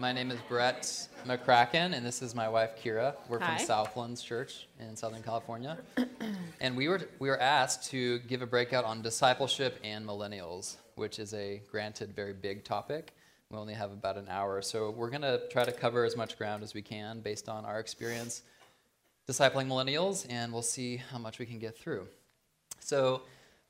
My name is Brett McCracken, and this is my wife Kira. We're Hi. from Southlands Church in Southern California, and we were we were asked to give a breakout on discipleship and millennials, which is a granted very big topic. We only have about an hour, so we're gonna try to cover as much ground as we can based on our experience discipling millennials, and we'll see how much we can get through. So,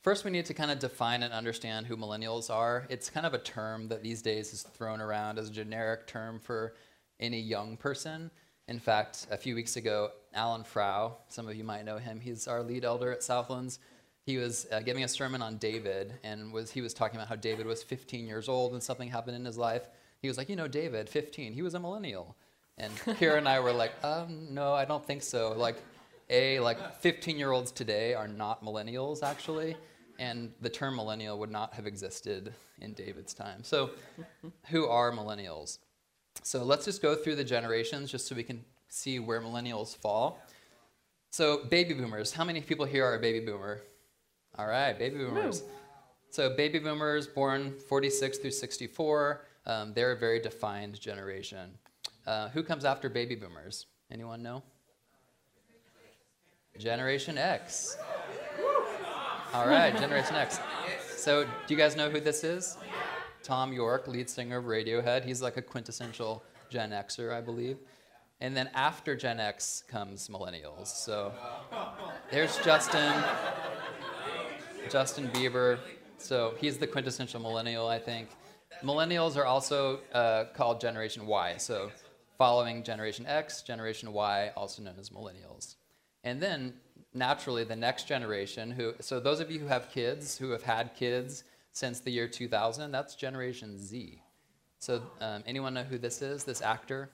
first, we need to kind of define and understand who millennials are. It's kind of a term that these days is thrown around as a generic term for any young person. In fact, a few weeks ago, Alan Frow, some of you might know him, he's our lead elder at Southlands. He was uh, giving a sermon on David, and was, he was talking about how David was 15 years old and something happened in his life. He was like, You know, David, 15, he was a millennial. And Kira and I were like, um, no, I don't think so. Like, A, like 15 year olds today are not millennials, actually. And the term millennial would not have existed in David's time. So, who are millennials? So, let's just go through the generations just so we can see where millennials fall. So, baby boomers. How many people here are a baby boomer? All right, baby boomers. So, baby boomers born 46 through 64, um, they're a very defined generation. Uh, who comes after baby boomers? Anyone know? Generation X. All right, Generation X. So, do you guys know who this is? Thom Yorke, lead singer of Radiohead. He's like a quintessential Gen Xer, I believe. And then after Gen X comes millennials. So, there's Justin, Justin Bieber. So, he's the quintessential millennial, I think. Millennials are also uh, called Generation Y. So, following Generation X, Generation Y, also known as millennials. And then naturally the next generation who so those of you who have kids who have had kids since the year 2000 that's generation z. So um, anyone know who this is? This actor?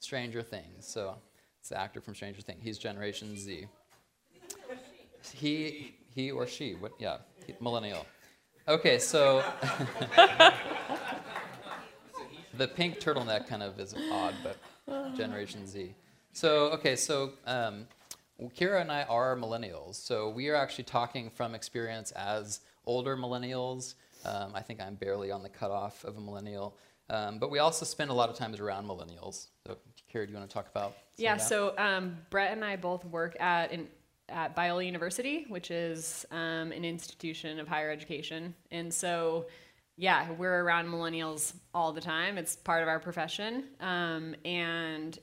Stranger things. So it's the actor from stranger things. He's generation z. He he or she what yeah millennial. Okay so the pink turtleneck kind of is odd but generation z. So okay so um, Kira and I are millennials, so we are actually talking from experience as older millennials. Um, I think I'm barely on the cutoff of a millennial, um, but we also spend a lot of times around millennials. So, Kira, do you want to talk about? Yeah, that? so um, Brett and I both work at an, at Biola University, which is um, an institution of higher education, and so yeah, we're around millennials all the time. It's part of our profession, um, and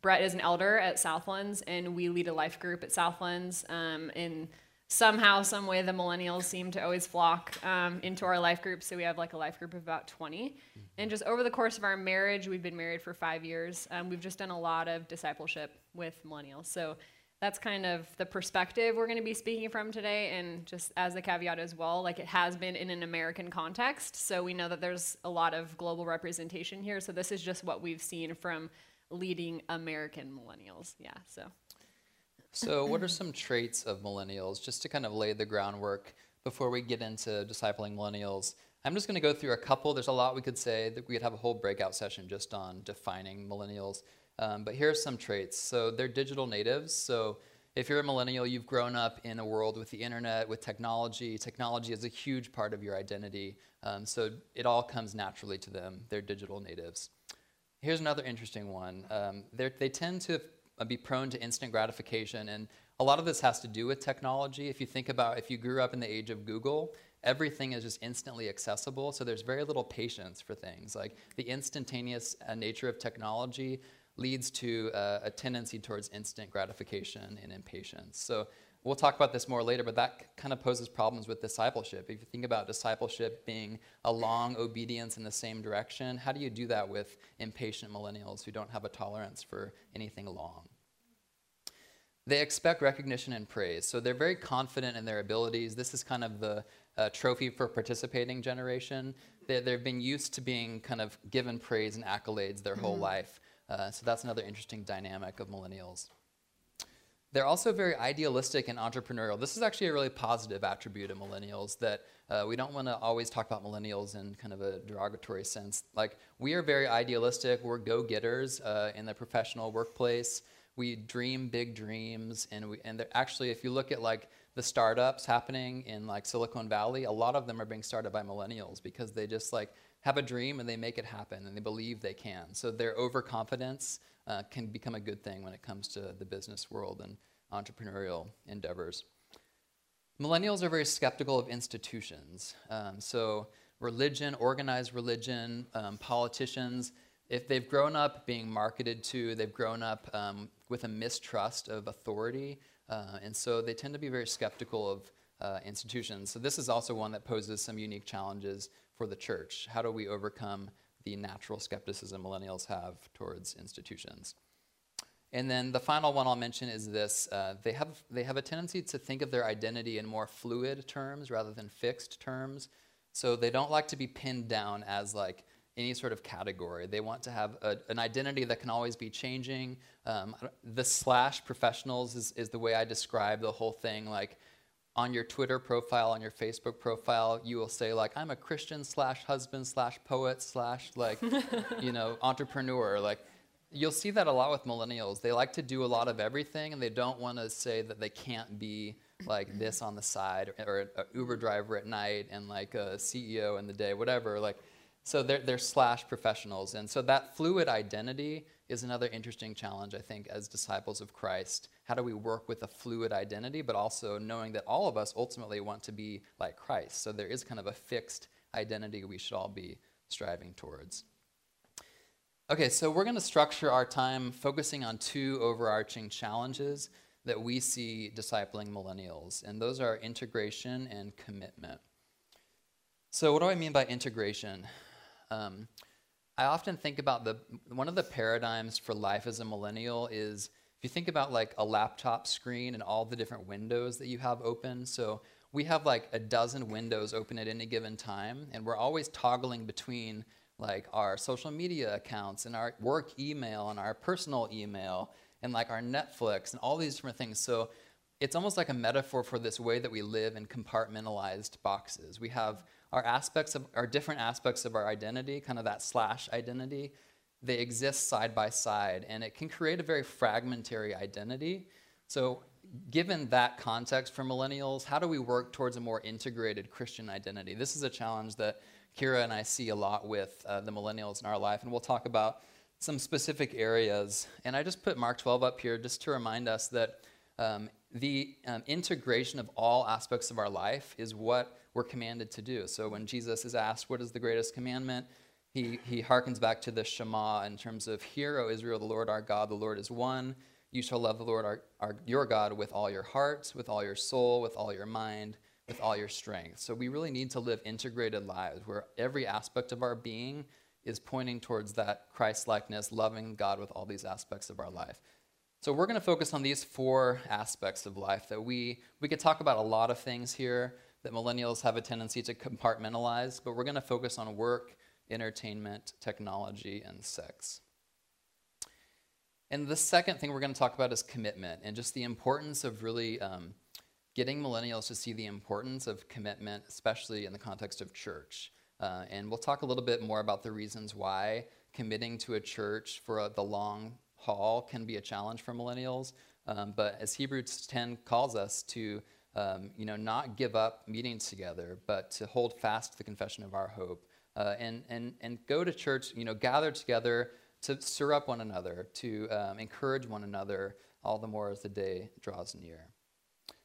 Brett is an elder at Southlands, and we lead a life group at Southlands. Um, and somehow, some way, the millennials seem to always flock um, into our life group. So we have like a life group of about 20. And just over the course of our marriage, we've been married for five years. Um, we've just done a lot of discipleship with millennials. So that's kind of the perspective we're going to be speaking from today. And just as a caveat as well, like it has been in an American context. So we know that there's a lot of global representation here. So this is just what we've seen from leading American millennials. Yeah. So So, what are some traits of millennials, just to kind of lay the groundwork before we get into discipling millennials? I'm just going to go through a couple. There's a lot we could say that we could have a whole breakout session just on defining millennials. Um, but here are some traits. So, they're digital natives. So, if you're a millennial, you've grown up in a world with the internet, with technology. Technology is a huge part of your identity. Um, so, it all comes naturally to them. They're digital natives. Here's another interesting one. Um, they're- tend to be prone to instant gratification, and a lot of this has to do with technology. If you think about if you grew up in the age of Google, everything is just instantly accessible, so there's very little patience for things. Like the instantaneous uh, nature of technology leads to uh, a tendency towards instant gratification and impatience. So we'll talk about this more later, but that kind of poses problems with discipleship. If you think about discipleship being a long obedience in the same direction, how do you do that with impatient millennials who don't have a tolerance for anything long? They expect recognition and praise. So they're very confident in their abilities. This is kind of the uh, trophy for participating generation. They, they've been used to being kind of given praise and accolades their whole life. Uh, so that's another interesting dynamic of millennials. They're also very idealistic and entrepreneurial. This is actually a really positive attribute of millennials that uh, we don't want to always talk about millennials in kind of a derogatory sense. Like, we are very idealistic, we're go getters uh, in the professional workplace. We dream big dreams, and, we, and actually, if you look at like the startups happening in like Silicon Valley, a lot of them are being started by millennials because they just like have a dream and they make it happen and they believe they can. So their overconfidence uh, can become a good thing when it comes to the business world and entrepreneurial endeavors. Millennials are very skeptical of institutions. Um, so religion, organized religion, um, politicians, if they've grown up being marketed to, they've grown up um, with a mistrust of authority, uh, and so they tend to be very skeptical of uh, institutions. So this is also one that poses some unique challenges for the church. How do we overcome the natural skepticism millennials have towards institutions? And then the final one I'll mention is this: uh, they have they have a tendency to think of their identity in more fluid terms rather than fixed terms. So they don't like to be pinned down as like any sort of category. They want to have a, an identity that can always be changing. Um, the slash professionals is, is the way I describe the whole thing. Like on your Twitter profile, on your Facebook profile, you will say like, I'm a Christian slash husband slash poet slash like, you know, entrepreneur. Like you'll see that a lot with millennials. They like to do a lot of everything and they don't want to say that they can't be like this on the side or an Uber driver at night and like a CEO in the day, whatever. Like, so they're, they're slash professionals. And so that fluid identity is another interesting challenge, I think, as disciples of Christ. How do we work with a fluid identity, but also knowing that all of us ultimately want to be like Christ? So there is kind of a fixed identity we should all be striving towards. Okay, so we're going to structure our time focusing on two overarching challenges that we see discipling millennials, and those are integration and commitment. So, what do I mean by integration? Um, I often think about the one of the paradigms for life as a millennial is if you think about like a laptop screen and all the different windows that you have open. So we have like a dozen windows open at any given time, and we're always toggling between like our social media accounts and our work email and our personal email and like our Netflix and all these different things. So it's almost like a metaphor for this way that we live in compartmentalized boxes. We have our aspects of our different aspects of our identity, kind of that slash identity, they exist side by side, and it can create a very fragmentary identity. So, given that context for millennials, how do we work towards a more integrated Christian identity? This is a challenge that Kira and I see a lot with uh, the millennials in our life, and we'll talk about some specific areas. And I just put Mark 12 up here just to remind us that um, the um, integration of all aspects of our life is what we're commanded to do. So when Jesus is asked, What is the greatest commandment? He, he harkens back to the Shema in terms of, Hear, O Israel, the Lord our God, the Lord is one. You shall love the Lord our, our, your God with all your heart, with all your soul, with all your mind, with all your strength. So we really need to live integrated lives where every aspect of our being is pointing towards that Christ likeness, loving God with all these aspects of our life. So we're going to focus on these four aspects of life that we we could talk about a lot of things here that millennials have a tendency to compartmentalize, but we're going to focus on work, entertainment, technology, and sex. And the second thing we're going to talk about is commitment and just the importance of really um, getting millennials to see the importance of commitment, especially in the context of church. Uh, and we'll talk a little bit more about the reasons why committing to a church for a, the long haul can be a challenge for millennials. Um, but as Hebrews 10 calls us to, um, you know, not give up meetings together, but to hold fast to the confession of our hope, uh, and and and go to church, you know, gather together to stir up one another, to um, encourage one another, all the more as the day draws near.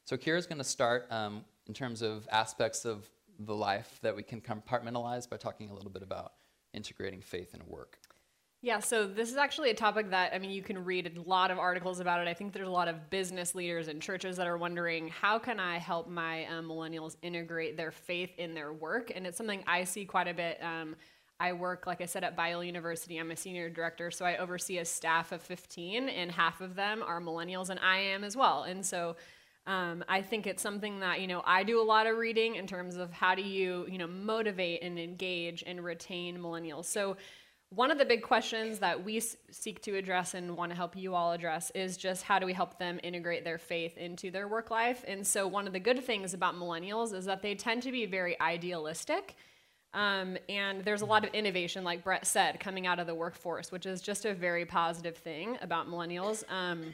So Kira's going to start um, in terms of aspects of the life that we can compartmentalize by talking a little bit about integrating faith and work. Yeah, so this is actually a topic that, I mean, you can read a lot of articles about it. I think there's a lot of business leaders and churches that are wondering how can I help my um, millennials integrate their faith in their work? And it's something I see quite a bit. Um, I work, like I said, at Biola University. I'm a senior director, so I oversee a staff of 15, and half of them are millennials, and I am as well. And so um, I think it's something that you know I do a lot of reading in terms of how do you you know motivate and engage and retain millennials. So one of the big questions that we seek to address and want to help you all address is just how do we help them integrate their faith into their work life? And so, one of the good things about millennials is that they tend to be very idealistic. Um, and there's a lot of innovation, like Brett said, coming out of the workforce, which is just a very positive thing about millennials. Um,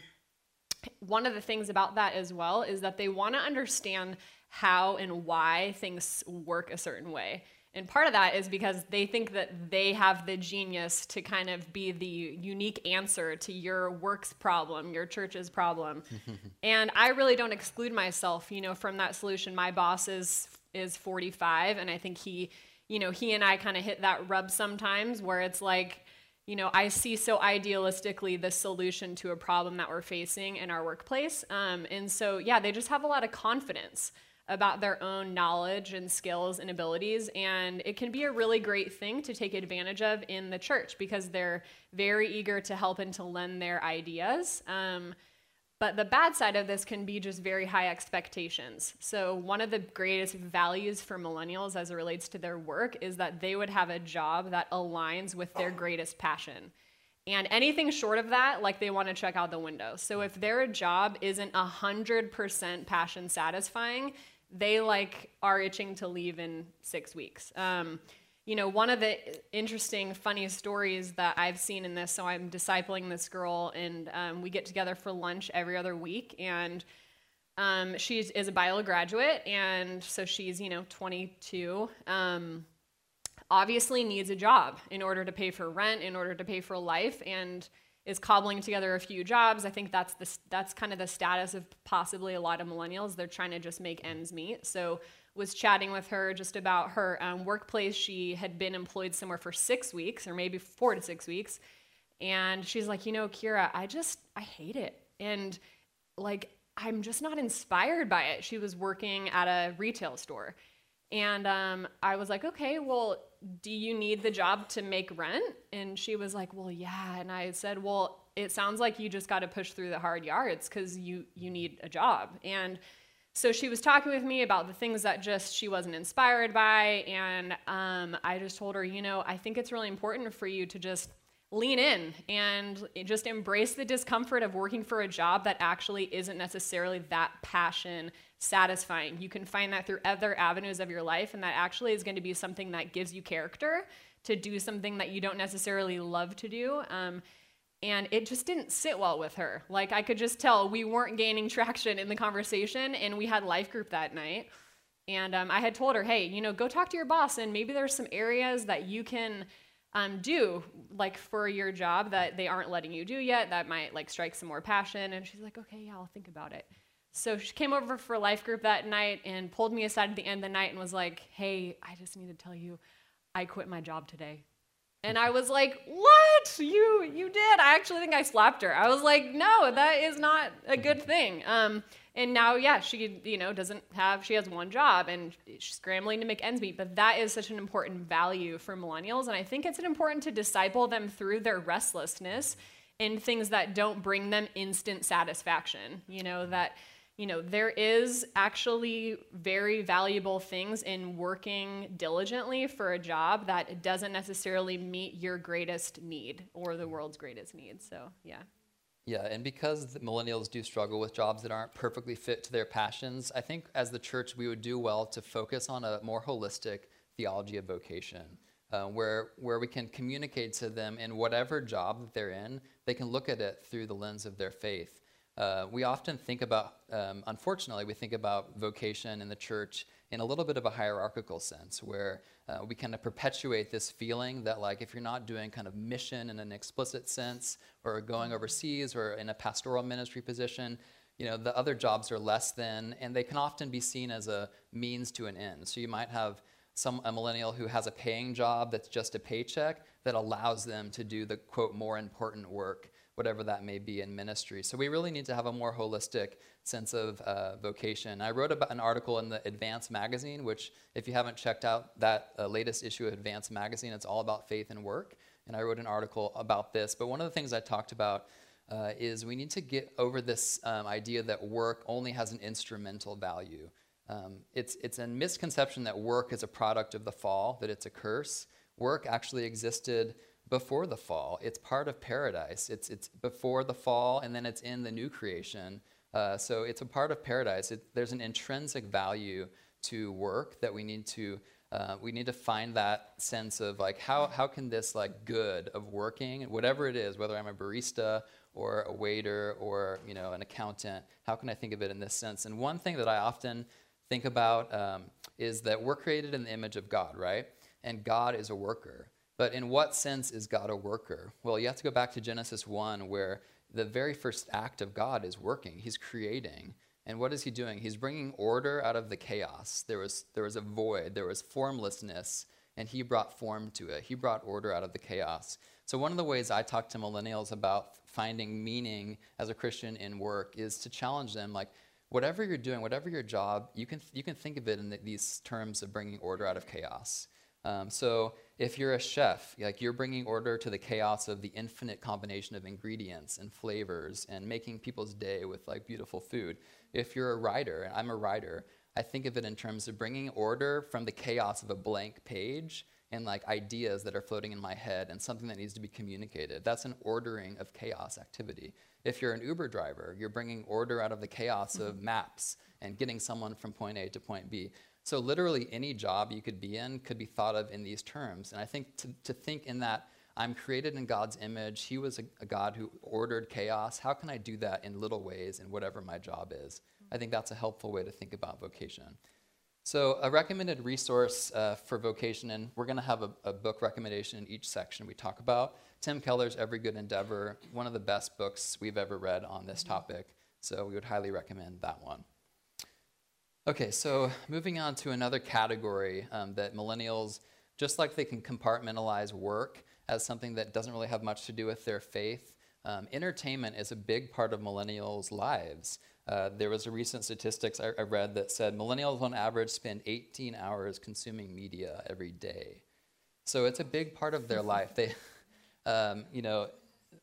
one of the things about that as well is that they want to understand how and why things work a certain way. And part of that is because they think that they have the genius to kind of be the unique answer to your work's problem, your church's problem. and I really don't exclude myself, you know, from that solution. My boss is is 45 and I think he, you know, he and I kind of hit that rub sometimes where it's like you know, I see so idealistically the solution to a problem that we're facing in our workplace. Um, and so, yeah, they just have a lot of confidence about their own knowledge and skills and abilities. And it can be a really great thing to take advantage of in the church because they're very eager to help and to lend their ideas. Um, but the bad side of this can be just very high expectations. So, one of the greatest values for millennials as it relates to their work is that they would have a job that aligns with their greatest passion. And anything short of that, like they want to check out the window. So, if their job isn't 100% passion satisfying, they like are itching to leave in six weeks. Um, you know, one of the interesting, funny stories that I've seen in this. So I'm discipling this girl, and um, we get together for lunch every other week, and um, she is a Biola graduate, and so she's you know 22. Um, obviously needs a job in order to pay for rent, in order to pay for life, and is cobbling together a few jobs. I think that's the that's kind of the status of possibly a lot of millennials. They're trying to just make ends meet. So was chatting with her just about her um, workplace. She had been employed somewhere for six weeks or maybe four to six weeks, and she's like, you know, Kira, I just I hate it, and like I'm just not inspired by it. She was working at a retail store. And um, I was like, okay, well, do you need the job to make rent? And she was like, well, yeah. And I said, well, it sounds like you just got to push through the hard yards because you you need a job. And so she was talking with me about the things that just she wasn't inspired by, and um, I just told her, you know, I think it's really important for you to just lean in and just embrace the discomfort of working for a job that actually isn't necessarily that passion satisfying. You can find that through other avenues of your life, and that actually is going to be something that gives you character to do something that you don't necessarily love to do. Um, and it just didn't sit well with her. Like I could just tell we weren't gaining traction in the conversation, and we had life group that night. And um, I had told her, hey, you know, go talk to your boss, and maybe there's some areas that you can um, do like for your job that they aren't letting you do yet that might like strike some more passion. And she's like, okay, yeah, I'll think about it. So she came over for life group that night and pulled me aside at the end of the night and was like, hey, I just need to tell you, I quit my job today. And I was like, "What? You you did?" I actually think I slapped her. I was like, "No, that is not a good thing." Um, and now, yeah, she you know doesn't have she has one job and she's scrambling to make ends meet. But that is such an important value for millennials, and I think it's important to disciple them through their restlessness in things that don't bring them instant satisfaction. You know that you know, there is actually very valuable things in working diligently for a job that doesn't necessarily meet your greatest need or the world's greatest need. So, yeah. Yeah, and because millennials do struggle with jobs that aren't perfectly fit to their passions, I think as the church we would do well to focus on a more holistic theology of vocation, uh, where where we can communicate to them in whatever job that they're in, they can look at it through the lens of their faith. Uh, we often think about, um, unfortunately, we think about vocation in the church in a little bit of a hierarchical sense, where uh, we kind of perpetuate this feeling that, like, if you're not doing kind of mission in an explicit sense, or going overseas, or in a pastoral ministry position, you know, the other jobs are less than, and they can often be seen as a means to an end. So you might have some a millennial who has a paying job that's just a paycheck that allows them to do the quote more important work whatever that may be in ministry. So we really need to have a more holistic sense of uh, vocation. I wrote about an article in the Advance magazine, which, if you haven't checked out that uh, latest issue of Advance magazine, it's all about faith and work. And I wrote an article about this. But one of the things I talked about uh, is we need to get over this um, idea that work only has an instrumental value. Um, it's, it's a misconception that work is a product of the fall, that it's a curse. Work actually existed before the fall. It's part of paradise. It's, it's before the fall, and then it's in the new creation. Uh, so it's a part of paradise. It, there's an intrinsic value to work that we need to Uh, we need to find that sense of like how, how can this like good of working whatever it is whether i'm a barista or a waiter or you know an accountant how can i think of it in this sense and one thing that i often think about um, is that we're created in the image of god right and god is a worker but in what sense is god a worker well you have to go back to genesis 1 where the very first act of god is working he's creating and what is he doing? He's bringing order out of the chaos. There was, there was a void, there was formlessness, and he brought form to it. He brought order out of the chaos. So, one of the ways I talk to millennials about finding meaning as a Christian in work is to challenge them like, whatever you're doing, whatever your job, you can, you can think of it in the, these terms of bringing order out of chaos. Um, so if you're a chef, like you're bringing order to the chaos of the infinite combination of ingredients and flavors and making people's day with like beautiful food. If you're a writer, and I'm a writer, I think of it in terms of bringing order from the chaos of a blank page and like ideas that are floating in my head and something that needs to be communicated. That's an ordering of chaos activity. If you're an Uber driver, you're bringing order out of the chaos of mm-hmm. maps and getting someone from point A to point B. So, literally, any job you could be in could be thought of in these terms. And I think to, to think in that I'm created in God's image, He was a, a, God who ordered chaos. How can I do that in little ways in whatever my job is? I think that's a helpful way to think about vocation. So, a recommended resource uh, for vocation, and we're going to have a, a, book recommendation in each section we talk about. Tim Keller's Every Good Endeavor, one of the best books we've ever read on this topic. So, we would highly recommend that one. Okay, so moving on to another category um, that millennials, just like they can compartmentalize work as something that doesn't really have much to do with their faith, um, entertainment is a big part of millennials' lives. Uh, there was a recent statistics I, I, read that said millennials on average spend 18 hours consuming media every day. So it's a big part of their life. They, um, you know,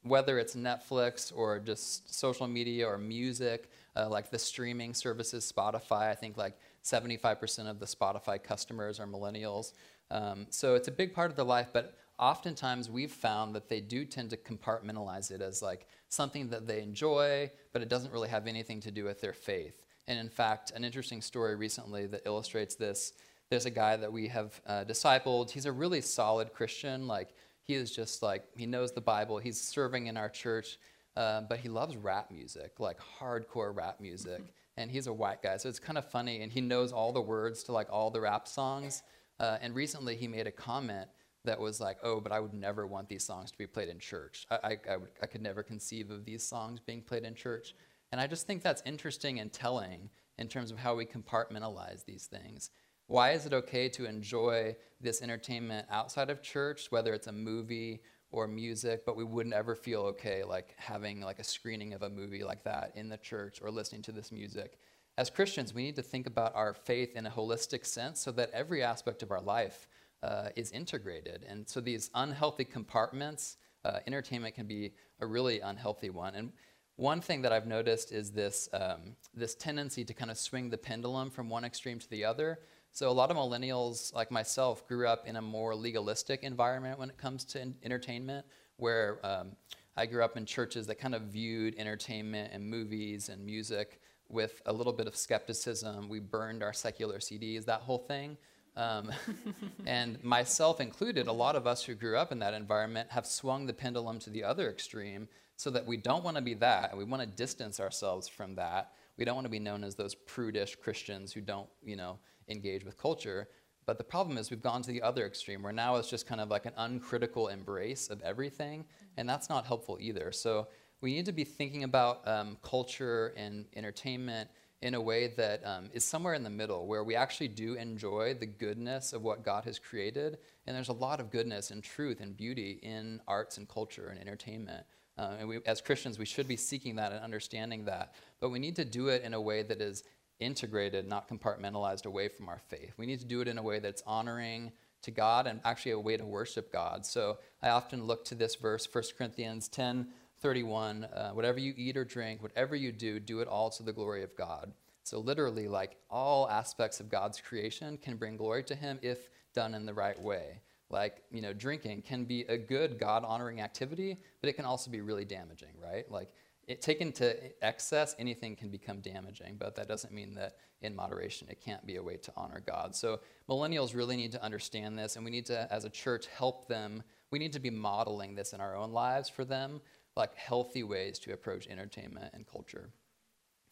whether it's Netflix or just social media or music, uh, like the streaming services, Spotify. I think like 75% of the Spotify customers are millennials. Um, so it's a big part of their life, but oftentimes we've found that they do tend to compartmentalize it as like something that they enjoy, but it doesn't really have anything to do with their faith. And in fact, an interesting story recently that illustrates this there's a guy that we have uh, discipled. He's a really solid Christian. Like, he is just like, he knows the Bible. He's serving in our church. Uh, but he loves rap music, like hardcore rap music. And he's a white guy, so it's kind of funny. And he knows all the words to like all the rap songs. Uh, and recently he made a comment that was like, oh, but I would never want these songs to be played in church. I, I, I, would, I could never conceive of these songs being played in church. And I just think that's interesting and telling in terms of how we compartmentalize these things. Why is it okay to enjoy this entertainment outside of church, whether it's a movie or music, but we wouldn't ever feel okay like having like a screening of a movie like that in the church or listening to this music. As Christians, we need to think about our faith in a holistic sense so that every aspect of our life uh, is integrated. And so these unhealthy compartments, uh, entertainment can be a really unhealthy one. And one thing that I've noticed is this, um, this tendency to kind of swing the pendulum from one extreme to the other. So a lot of millennials, like myself, grew up in a more legalistic environment when it comes to entertainment, where um, I grew up in churches that kind of viewed entertainment and movies and music with a little bit of skepticism. We burned our secular CDs, that whole thing. Um, and myself included, a lot of us who grew up in that environment have swung the pendulum to the other extreme so that we don't want to be that. We want to distance ourselves from that. We don't want to be known as those prudish Christians who don't, you know, engage with culture. But the problem is we've gone to the other extreme where now it's just kind of like an uncritical embrace of everything, and that's not helpful either. So we need to be thinking about um, culture and entertainment in a way that um, is somewhere in the middle, where we actually do enjoy the goodness of what God has created. And there's a lot of goodness and truth and beauty in arts and culture and entertainment. Uh, and we, as Christians, we should be seeking that and understanding that. But we need to do it in a way that is integrated, not compartmentalized away from our faith. We need to do it in a way that's honoring to God and actually a way to worship God. So I often look to this verse, 1 Corinthians 10 31. Uh, whatever you eat or drink, whatever you do, do it all to the glory of God. So, literally, like all aspects of God's creation can bring glory to Him if done in the right way. Like, you know, drinking can be a good God honoring activity, but it can also be really damaging, right? Like, it, taken to excess, anything can become damaging, but that doesn't mean that in moderation it can't be a way to honor God. So millennials really need to understand this, and we need to, as a church, help them. We need to be modeling this in our own lives for them, like healthy ways to approach entertainment and culture.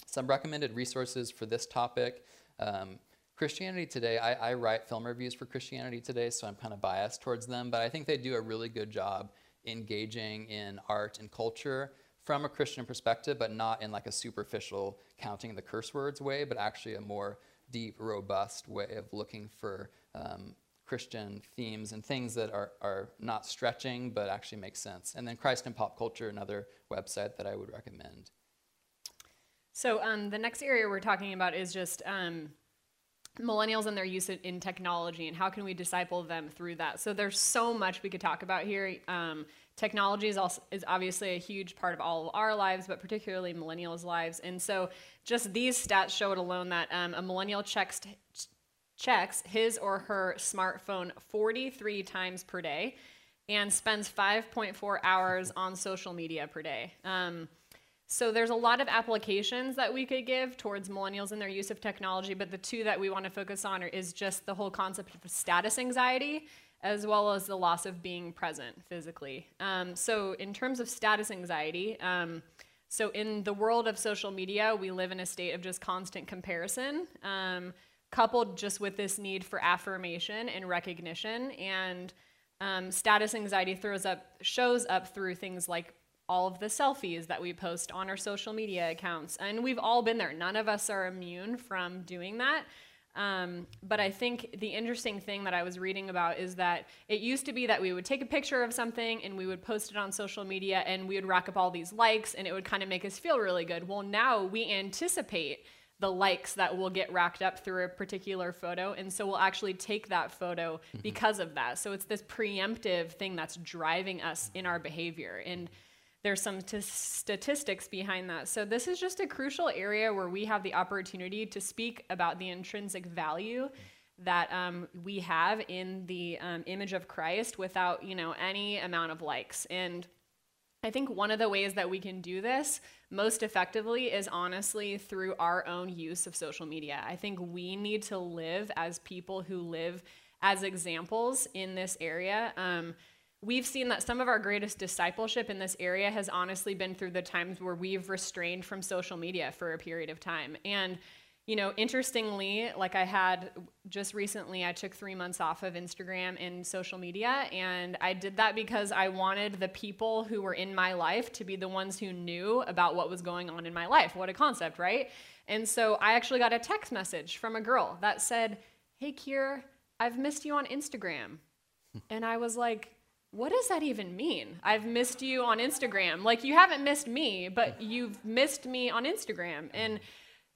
Some recommended resources for this topic. Um, Christianity Today, I, I, write film reviews for Christianity Today, so I'm kind of biased towards them, but I think they do a really good job engaging in art and culture from a Christian perspective, but not in like a superficial counting the curse words way, but actually a more deep, robust way of looking for um, Christian themes and things that are, are not stretching, but actually make sense. And then Christ and Pop Culture, another website that I would recommend. So um, the next area we're talking about is just um, millennials and their use in technology and how can we disciple them through that. So there's so much we could talk about here. Um, technology is also is obviously a huge part of all of our lives, but particularly millennials' lives. And so just these stats show it alone that um, a millennial checks checks his or her smartphone 43 times per day and spends 5.4 hours on social media per day. Um, so there's a lot of applications that we could give towards millennials and their use of technology, but the two that we want to focus on are, is just the whole concept of status anxiety as well as the loss of being present physically. Um, so in terms of status anxiety, um, so in the world of social media, we live in a state of just constant comparison, um, coupled just with this need for affirmation and recognition. And um, status anxiety throws up shows up through things like all of the selfies that we post on our social media accounts. And we've all been there. None of us are immune from doing that. Um, but I think the interesting thing that I was reading about is that it used to be that we would take a picture of something and we would post it on social media and we would rack up all these likes and it would kind of make us feel really good. Well, now we anticipate the likes that will get racked up through a particular photo. And so we'll actually take that photo mm-hmm. because of that. So it's this preemptive thing that's driving us in our behavior. And there's some statistics behind that. So, this is just a crucial area where we have the opportunity to speak about the intrinsic value that um, we have in the um, image of Christ without, you know, any amount of likes. And I think one of the ways that we can do this most effectively is honestly through our own use of social media. I think we need to live as people who live as examples in this area. Um, we've seen that some of our greatest discipleship in this area has honestly been through the times where we've restrained from social media for a period of time. And, you know, interestingly, like I had just recently, I took three months off of Instagram and social media. And I did that because I wanted the people who were in my life to be the ones who knew about what was going on in my life. What a concept, right? And so I actually got a text message from a girl that said, Hey, Kier, I've missed you on Instagram. and I was like, what does that even mean? I've missed you on Instagram. Like you haven't missed me, but you've missed me on Instagram. And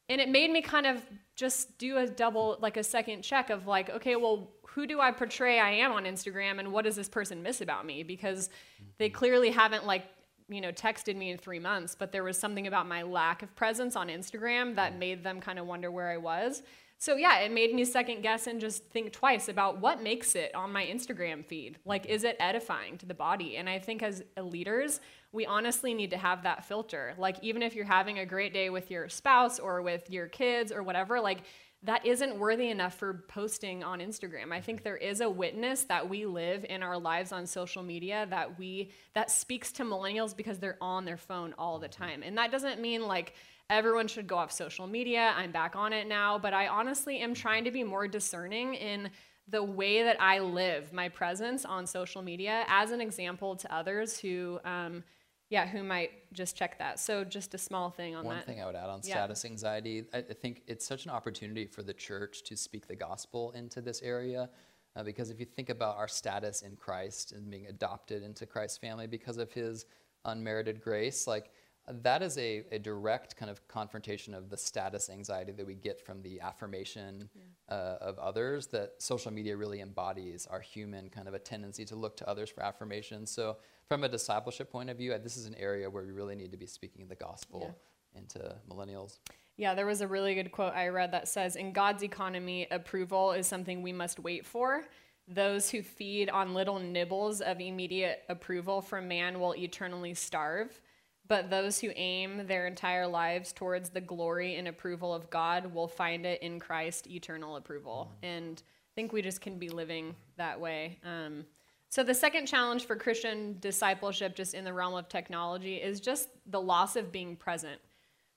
and it made me kind of just do a double like a second check of like, okay, well, who do I portray I am on Instagram and what does this person miss about me? Because they mm-hmm. clearly haven't like you know texted me in 3 months, but there was something about my lack of presence on Instagram that mm. made them kind of wonder where I was. So yeah, it made me second guess and just think twice about what makes it on my Instagram feed. Like, is it edifying to the body? And I think as leaders, we honestly need to have that filter. Like, even if you're having a great day with your spouse or with your kids or whatever, like that isn't worthy enough for posting on Instagram. I think there is a witness that we live in our lives on social media that we that speaks to millennials because they're on their phone all the mm-hmm. time. And that doesn't mean like everyone should go off social media. I'm back on it now, but I honestly am trying to be more discerning in the way that I live my presence on social media as an example to others who, um, yeah, who might just check that. So just a small thing on One that. One thing I would add on status yeah. anxiety, I, I, think it's such an opportunity for the church to speak the gospel into this area. Uh, because if you think about our status in Christ and being adopted into Christ's family because of his unmerited grace, like that is a, a direct kind of confrontation of the status anxiety that we get from the affirmation yeah. uh, of others that social media really embodies our human kind of a tendency to look to others for affirmation so from a discipleship point of view this is an area where we really need to be speaking the gospel yeah. into millennials yeah there was a really good quote i read that says in god's economy approval is something we must wait for those who feed on little nibbles of immediate approval from man will eternally starve But those who aim their entire lives towards the glory and approval of God will find it in Christ eternal approval. And I think we just can be living that way. Um, so, the second challenge for Christian discipleship, just in the realm of technology, is just the loss of being present.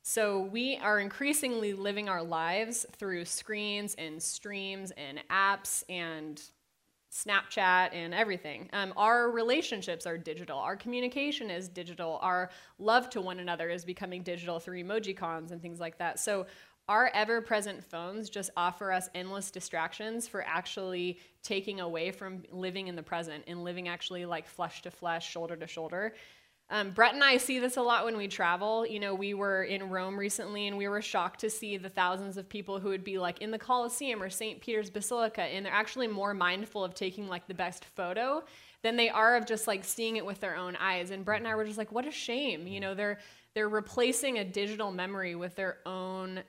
So, we are increasingly living our lives through screens and streams and apps and Snapchat and everything. Um, our relationships are digital. Our communication is digital. Our love to one another is becoming digital through emoji cons and things like that. So our ever present phones just offer us endless distractions for actually taking away from living in the present and living actually like flesh to flesh, shoulder to shoulder. Um, Brett and I see this a lot when we travel. You know, we were in Rome recently and we were shocked to see the thousands of people who would be like in the Colosseum or St. Peter's Basilica, and they're actually more mindful of taking like the best photo than they are of just like seeing it with their own eyes. And Brett and I were just like, what a shame. You know, they're they're replacing a digital memory with their own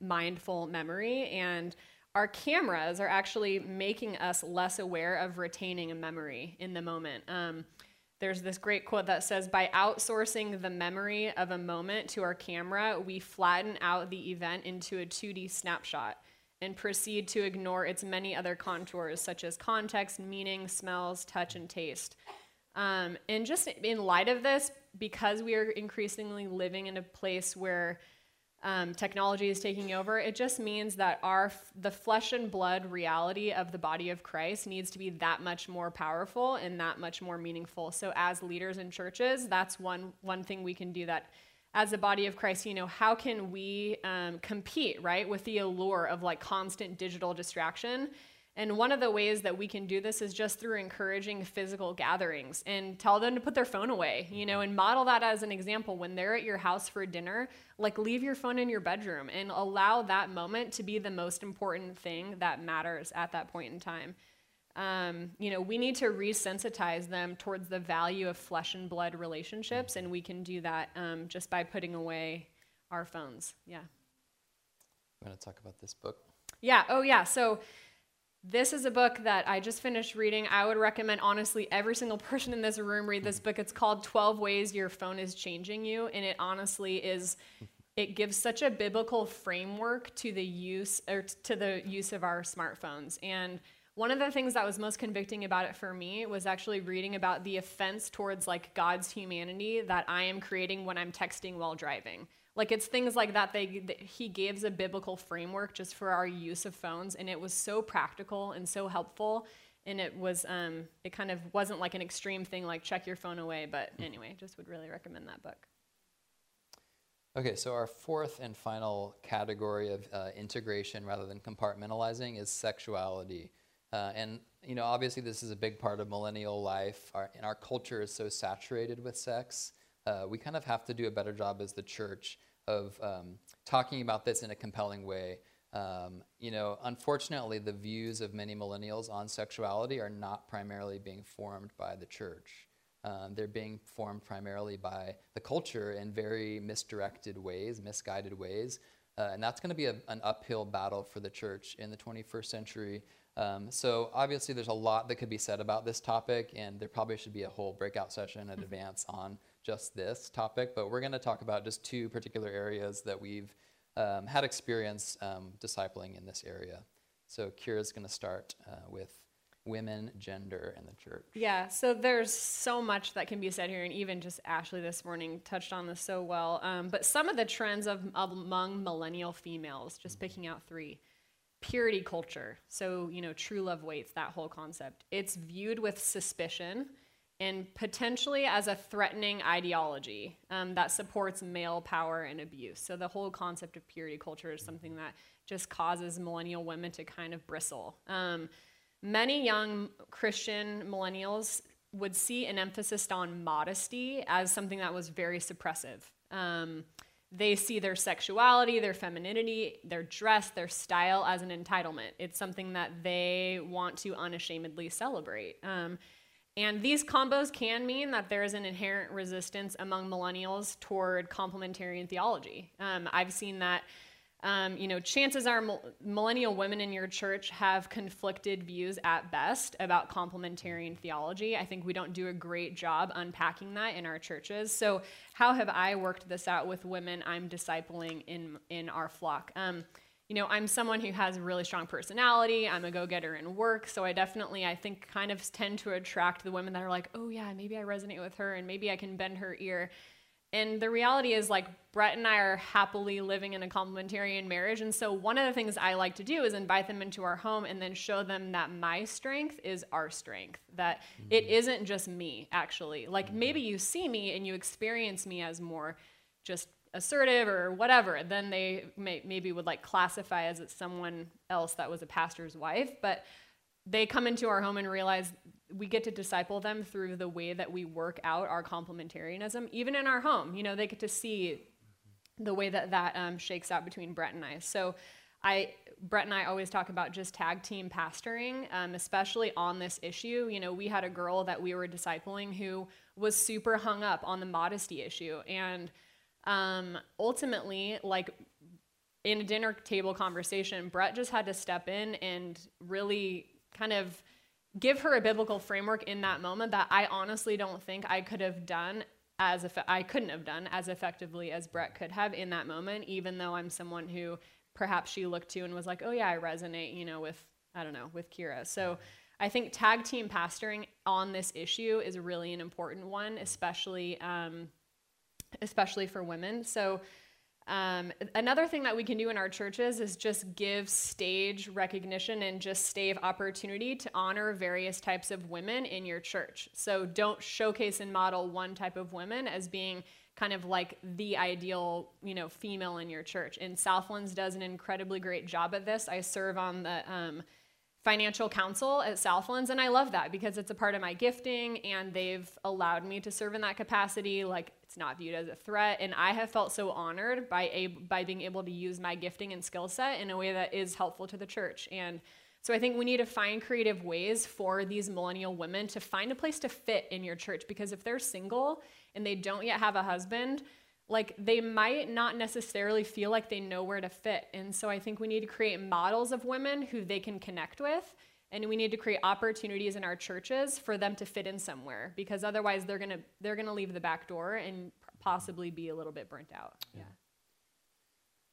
mindful memory and our cameras are actually making us less aware of retaining a memory in the moment. Um, there's this great quote that says, by outsourcing the memory of a moment to our camera, we flatten out the event into a 2D snapshot and proceed to ignore its many other contours, such as context, meaning, smells, touch, and taste. Um, and just in light of this, because we are increasingly living in a place where um, technology is taking over, it just means that our the flesh and blood reality of the body of Christ needs to be that much more powerful and that much more meaningful. So as leaders in churches, that's one one thing we can do that as a body of Christ, you know, how can we um, compete, right, with the allure of like constant digital distraction and one of the ways that we can do this is just through encouraging physical gatherings and tell them to put their phone away, you know, and model that as an example. When they're at your house for dinner, like leave your phone in your bedroom and allow that moment to be the most important thing that matters at that point in time. Um, you know, we need to resensitize them towards the value of flesh and blood relationships, and we can do that um, just by putting away our phones. Yeah. I'm going to talk about this book. Yeah. Oh, yeah. So, this is a book that I just finished reading. I would recommend, honestly, every single person in this room read this mm-hmm. book. It's called 12 Ways Your Phone is Changing You. And it honestly is, it gives such a biblical framework to the use or to the use of our smartphones. And one of the things that was most convicting about it for me was actually reading about the offense towards like God's humanity that I am creating when I'm texting while driving. Like it's things like that. They that he gives a biblical framework just for our use of phones, and it was so practical and so helpful. And it was, um, it kind of wasn't like an extreme thing like check your phone away. But anyway, just would really recommend that book. Okay, so our fourth and final category of uh, integration rather than compartmentalizing is sexuality. Uh, and you know, obviously, this is a big part of millennial life, our, and our culture is so saturated with sex. Uh, we kind of have to do a better job as the church of um, talking about this in a compelling way. Um, you know, unfortunately, the views of many millennials on sexuality are not primarily being formed by the church. Um, they're being formed primarily by the culture in very misdirected ways, misguided ways. Uh, and that's going to be a, an uphill battle for the church in the 21st century. Um, so, obviously, there's a lot that could be said about this topic, and there probably should be a whole breakout session in mm-hmm. advance on just this topic, but we're going to talk about just two particular areas that we've um, had experience um, discipling in this area. So Kira's going to start uh, with women, gender, and the church. Yeah, so there's so much that can be said here, and even just Ashley this morning touched on this so well. Um, but some of the trends of, among millennial females, just mm-hmm. picking out three. Purity culture. So, you know, true love waits, that whole concept. It's viewed with suspicion and potentially as a threatening ideology um, that supports male power and abuse. So the whole concept of purity culture is something that just causes millennial women to kind of bristle. Um, many young Christian millennials would see an emphasis on modesty as something that was very suppressive. Um, they see their sexuality, their femininity, their dress, their style as an entitlement. It's something that they want to unashamedly celebrate. And these combos can mean that there is an inherent resistance among millennials toward complementarian theology. Um, I've seen that um, you know, chances are millennial women in your church have conflicted views at best about complementarian theology. I think we don't do a great job unpacking that in our churches. So, how have I worked this out with women I'm discipling in in our flock? Um, you know, I'm someone who has a really strong personality. I'm a go-getter in work, so I definitely, I think, kind of tend to attract the women that are like, oh yeah, maybe I resonate with her, and maybe I can bend her ear. And the reality is, like, Brett and I are happily living in a complementarian marriage. And so, one of the things I like to do is invite them into our home and then show them that my strength is our strength, that mm-hmm. it isn't just me, actually. Like, mm-hmm. maybe you see me and you experience me as more just assertive or whatever. Then they may, maybe would like classify as someone else that was a pastor's wife. But they come into our home and realize we get to disciple them through the way that we work out our complementarianism, even in our home. You know, they get to see the way that that um, shakes out between Brett and I. So, I Brett and I always talk about just tag team pastoring, um, especially on this issue. You know, we had a girl that we were discipling who was super hung up on the modesty issue, and um, ultimately, like in a dinner table conversation, Brett just had to step in and really kind of give her a biblical framework in that moment that I honestly don't think I could have done as I couldn't have done as effectively as Brett could have in that moment, even though I'm someone who perhaps she looked to and was like, oh yeah, I resonate, you know, with I don't know, with Kira. So I think tag team pastoring on this issue is really an important one, especially um, especially for women. So um, another thing that we can do in our churches is just give stage recognition and just stage opportunity to honor various types of women in your church. So don't showcase and model one type of women as being kind of like the ideal, you know, female in your church. And Southlands does an incredibly great job at this. I serve on the um, financial council at Southlands, and I love that because it's a part of my gifting, and they've allowed me to serve in that capacity. Like it's not viewed as a threat. And I have felt so honored by, a, by being able to use my gifting and skill set in a way that is helpful to the church. And so I think we need to find creative ways for these millennial women to find a place to fit in your church because if they're single and they don't yet have a husband, like they might not necessarily feel like they know where to fit. And so I think we need to create models of women who they can connect with and we need to create opportunities in our churches for them to fit in somewhere because otherwise they're going to they're going to leave the back door and possibly be a little bit burnt out. Yeah.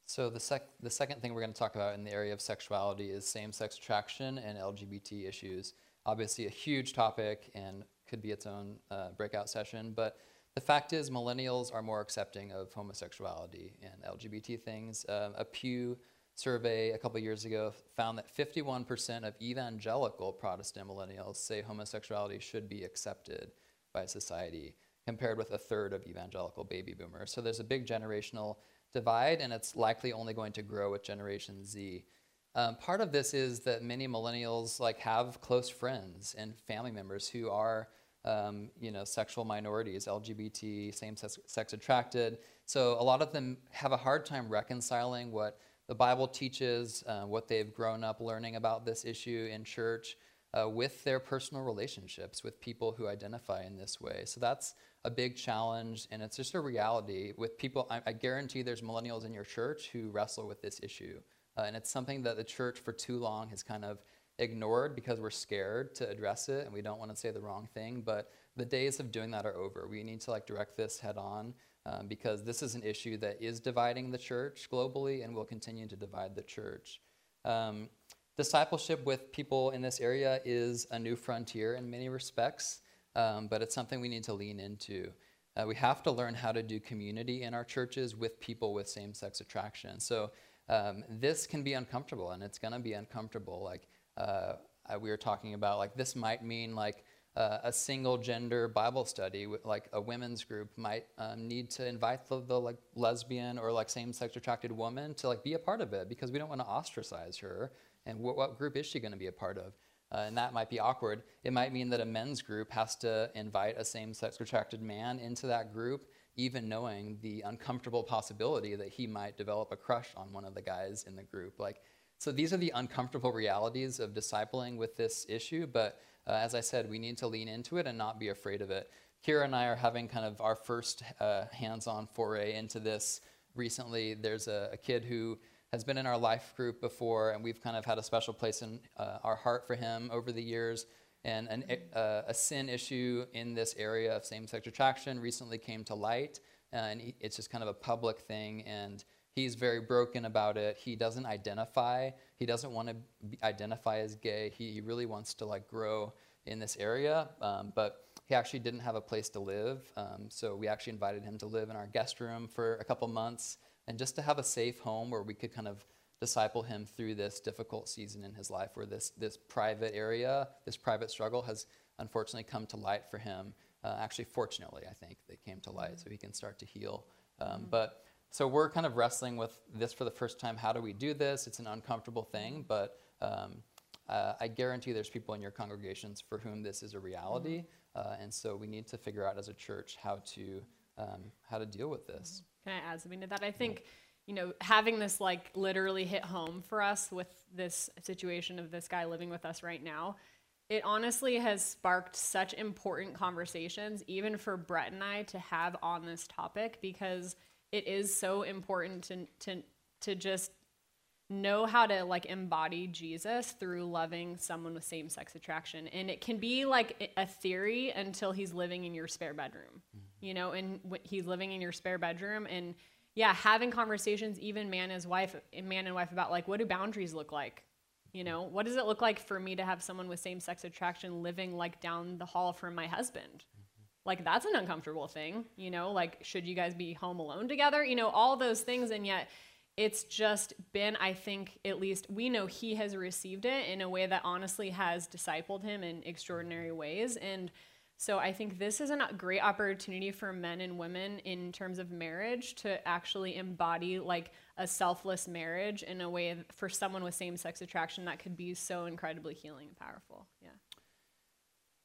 So the sec the second thing we're going to talk about in the area of sexuality is same-sex attraction and lgbt issues. Obviously a huge topic and could be its own uh, breakout session but the fact is millennials are more accepting of homosexuality and lgbt things um, a pew survey a couple years ago found that 51% of evangelical Protestant millennials say homosexuality should be accepted by society, compared with a third of evangelical baby boomers. So there's a big generational divide, and it's likely only going to grow with Generation Z. Um, part of this is that many millennials like have close friends and family members who are um, you know, sexual minorities, LGBT, same-sex attracted. So a lot of them have a hard time reconciling what the Bible teaches, uh, what they've grown up learning about this issue in church, uh, with their personal relationships with people who identify in this way. So that's a big challenge, and it's just a reality with people. I, I guarantee there's millennials in your church who wrestle with this issue. Uh, and it's something that the church for too long has kind of ignored because we're scared to address it and we don't want to say the wrong thing. But the days of doing that are over. We need to like direct this head on um, because this is an issue that is dividing the church globally and will continue to divide the church. Um, discipleship with people in this area is a new frontier in many respects, um, but it's something we need to lean into. Uh, we have to learn how to do community in our churches with people with same sex attraction. So, um, this can be uncomfortable, and it's going to be uncomfortable. Like, uh, we were talking about, like, this might mean, like, uh, a single gender Bible study, like a women's group, might um, need to invite the, the, like lesbian or like same-sex attracted woman to like be a part of it because we don't want to ostracize her. And wh- what group is she going to be a part of? Uh, and that might be awkward. It might mean that a men's group has to invite a same-sex attracted man into that group, even knowing the uncomfortable possibility that he might develop a crush on one of the guys in the group. Like, so these are the uncomfortable realities of discipling with this issue, but uh, as I said, we need to lean into it and not be afraid of it. Kira and I are having kind of our first uh, hands on foray into this recently. There's a, a kid who has been in our life group before, and we've kind of had a special place in uh, our heart for him over the years. And an, uh, a sin issue in this area of same sex attraction recently came to light, and it's just kind of a public thing. And he's very broken about it. He doesn't identify. He doesn't want to identify as gay. He, he really wants to like grow in this area, um, but he actually didn't have a place to live. Um, so we actually invited him to live in our guest room for a couple months and just to have a safe home where we could kind of disciple him through this difficult season in his life where this, this private area, this private struggle has unfortunately come to light for him. Uh, actually, fortunately, I think they came to light so he can start to heal. Um, mm-hmm. But so we're kind of wrestling with this for the first time. How do we do this? It's an uncomfortable thing, but um, uh, I guarantee there's people in your congregations for whom this is a reality, mm-hmm. uh, and so we need to figure out as a church how to um, how to deal with this. Can I add something to that? I think. Yeah you know, having this like literally hit home for us with this situation of this guy living with us right now, it honestly has sparked such important conversations, even for Brett and I to have on this topic, because it is so important to, to, to just know how to like embody Jesus through loving someone with same sex attraction. And it can be like a theory until he's living in your spare bedroom, mm-hmm. you know, and he's living in your spare bedroom and yeah, having conversations, even man as wife, man and wife, about like what do boundaries look like? You know, what does it look like for me to have someone with same sex attraction living like down the hall from my husband? Like that's an uncomfortable thing, you know, like should you guys be home alone together? You know, all those things and yet it's just been I think at least we know he has received it in a way that honestly has discipled him in extraordinary ways and so I think this is a great opportunity for men and women in terms of marriage to actually embody like a selfless marriage in a way for someone with same-sex attraction that could be so incredibly healing and powerful.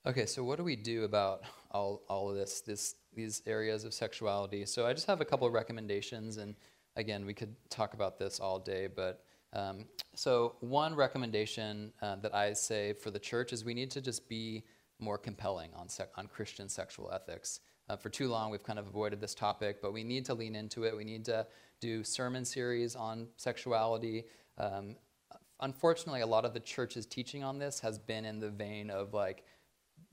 Okay, so what do we do about all, all of this, this, these areas of sexuality? So I just have a couple of recommendations, and again, we could talk about this all day, but um, so one recommendation uh, that I say for the church is we need to just be more compelling on, on Christian sexual ethics. Uh, for too long, we've kind of avoided this topic, but we need to lean into it. We need to do sermon series on sexuality. Um, unfortunately, a lot of the church's teaching on this has been in the vein of like,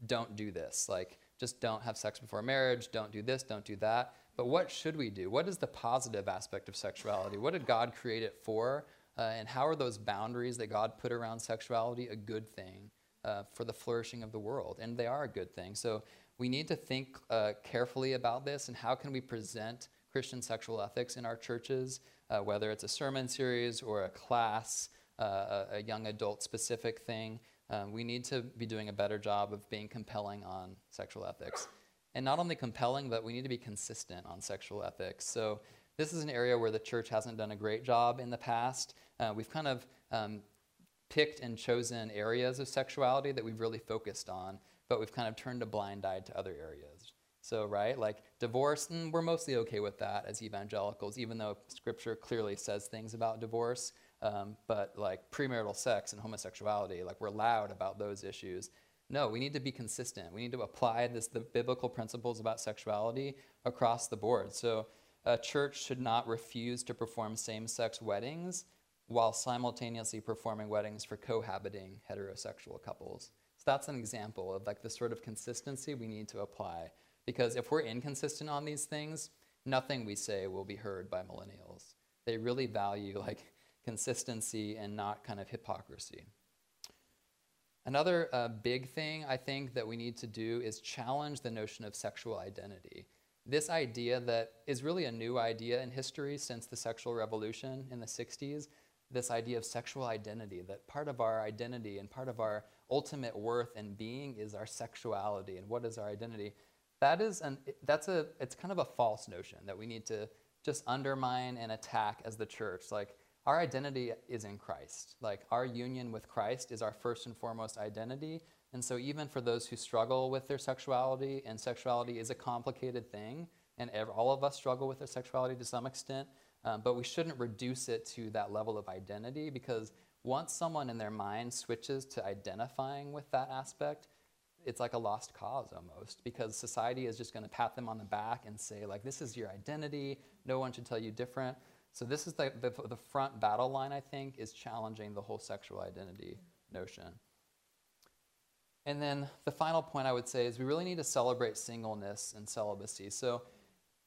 don't do this. Like, just don't have sex before marriage, don't do this, don't do that. But what should we do? What is the positive aspect of sexuality? What did God create it for? Uh, and how are those boundaries that God put around sexuality a good thing? uh, for the flourishing of the world, and they are a good thing. So we need to think uh, carefully about this and how can we present Christian sexual ethics in our churches, uh, whether it's a sermon series or a class, uh, a, a, young adult specific thing. Um, we need to be doing a better job of being compelling on sexual ethics. And not only compelling, but we need to be consistent on sexual ethics. So this is an area where the church hasn't done a great job in the past. Uh, we've kind of um, picked and chosen areas of sexuality that we've really focused on, but we've kind of turned a blind eye to other areas. So, right, like divorce, mm, we're mostly okay with that as evangelicals, even though scripture clearly says things about divorce. Um, but like premarital sex and homosexuality, like we're loud about those issues. No, we need to be consistent. We need to apply this, the biblical principles about sexuality across the board. So, a church should not refuse to perform same sex weddings while simultaneously performing weddings for cohabiting heterosexual couples. So that's an example of like the sort of consistency we need to apply. Because if we're inconsistent on these things, nothing we say will be heard by millennials. They really value like consistency and not kind of hypocrisy. Another uh, big thing I think that we need to do is challenge the notion of sexual identity. This idea that is really a new idea in history since the sexual revolution in the 60s, this idea of sexual identity, that part of our identity and part of our ultimate worth and being is our sexuality and what is our identity. That is an that's a it's kind of a false notion that we need to just undermine and attack as the church. Like our identity is in Christ. Like our union with Christ is our first and foremost identity. And so even for those who struggle with their sexuality and sexuality is a complicated thing and all of us struggle with our sexuality to some extent, um, but we shouldn't reduce it to that level of identity because once someone in their mind switches to identifying with that aspect, it's like a lost cause almost because society is just going to pat them on the back and say like this is your identity no one should tell you different So this is the, the, the front battle line, I think, is challenging the whole sexual identity notion. And then the final point I would say is we really need to celebrate singleness and celibacy. So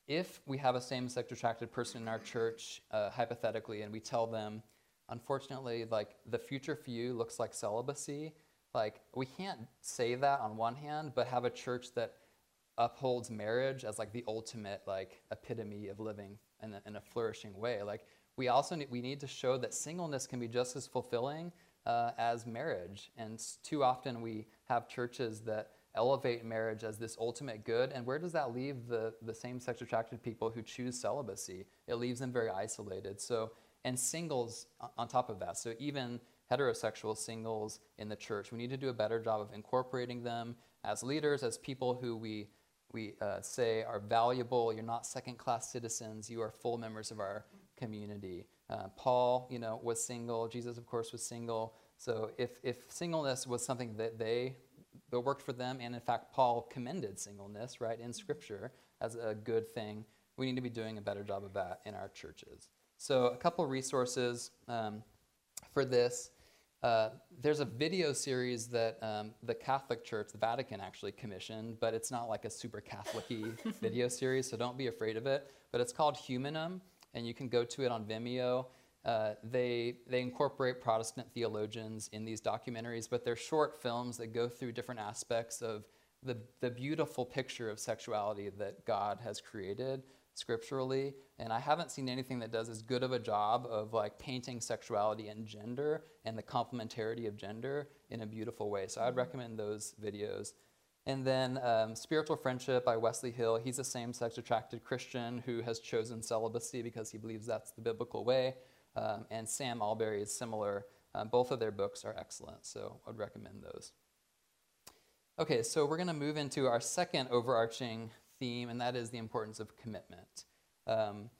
if we have a same-sex attracted person in our church, uh, hypothetically, and we tell them, unfortunately, like the future for you looks like celibacy, like we can't say that on one hand, but have a church that upholds marriage as like the ultimate like epitome of living in a, in a flourishing way. Like we also need, we need to show that singleness can be just as fulfilling uh, as marriage. And too often we have churches that elevate marriage as this ultimate good. And where does that leave the, the same sex attracted people who choose celibacy? It leaves them very isolated. So, and singles on top of that. So, even heterosexual singles in the church, we need to do a better job of incorporating them as leaders, as people who we, we uh, say are valuable. You're not second class citizens, you are full members of our community. Uh, Paul, you know, was single. Jesus, of course, was single. So if, if singleness was something that they that worked for them, and in fact, Paul commended singleness, right, in Scripture as a good thing. We need to be doing a better job of that in our churches. So, a couple resources um, for this. Uh, there's a video series that um, the Catholic Church, the Vatican, actually commissioned, but it's not like a super Catholic video series, so don't be afraid of it. But it's called Humanum, and you can go to it on Vimeo. Uh, they, they incorporate Protestant theologians in these documentaries, but they're short films that go through different aspects of the, the beautiful picture of sexuality that God has created scripturally. And I haven't seen anything that does as good of a job of like painting sexuality and gender and the complementarity of gender in a beautiful way. So I'd recommend those videos. And then um, Spiritual Friendship by Wesley Hill. He's a same sex attracted Christian who has chosen celibacy because he believes that's the biblical way. Um, and Sam Allberry is similar. Um, both of their books are excellent, so I'd recommend those. Okay, so we're going to move into our second overarching theme, and that is the importance of commitment. Um,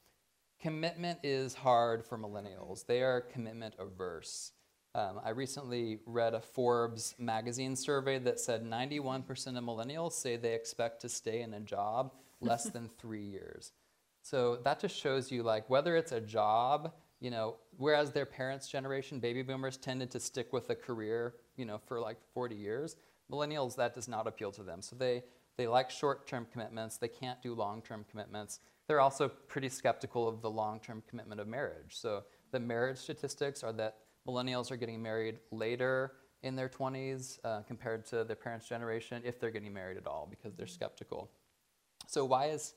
commitment is hard for millennials, they are commitment averse. Um, I recently read a Forbes magazine survey that said 91% of millennials say they expect to stay in a job less than three years. So that just shows you, like, whether it's a job you know, whereas their parents' generation, baby boomers, tended to stick with a career, you know, for like 40 years, millennials, that does not appeal to them. So they, they like short-term commitments. They can't do long-term commitments. They're also pretty skeptical of the long-term commitment of marriage. So the marriage statistics are that millennials are getting married later in their 20s uh, compared to their parents' generation, if they're getting married at all, because they're skeptical. So why is,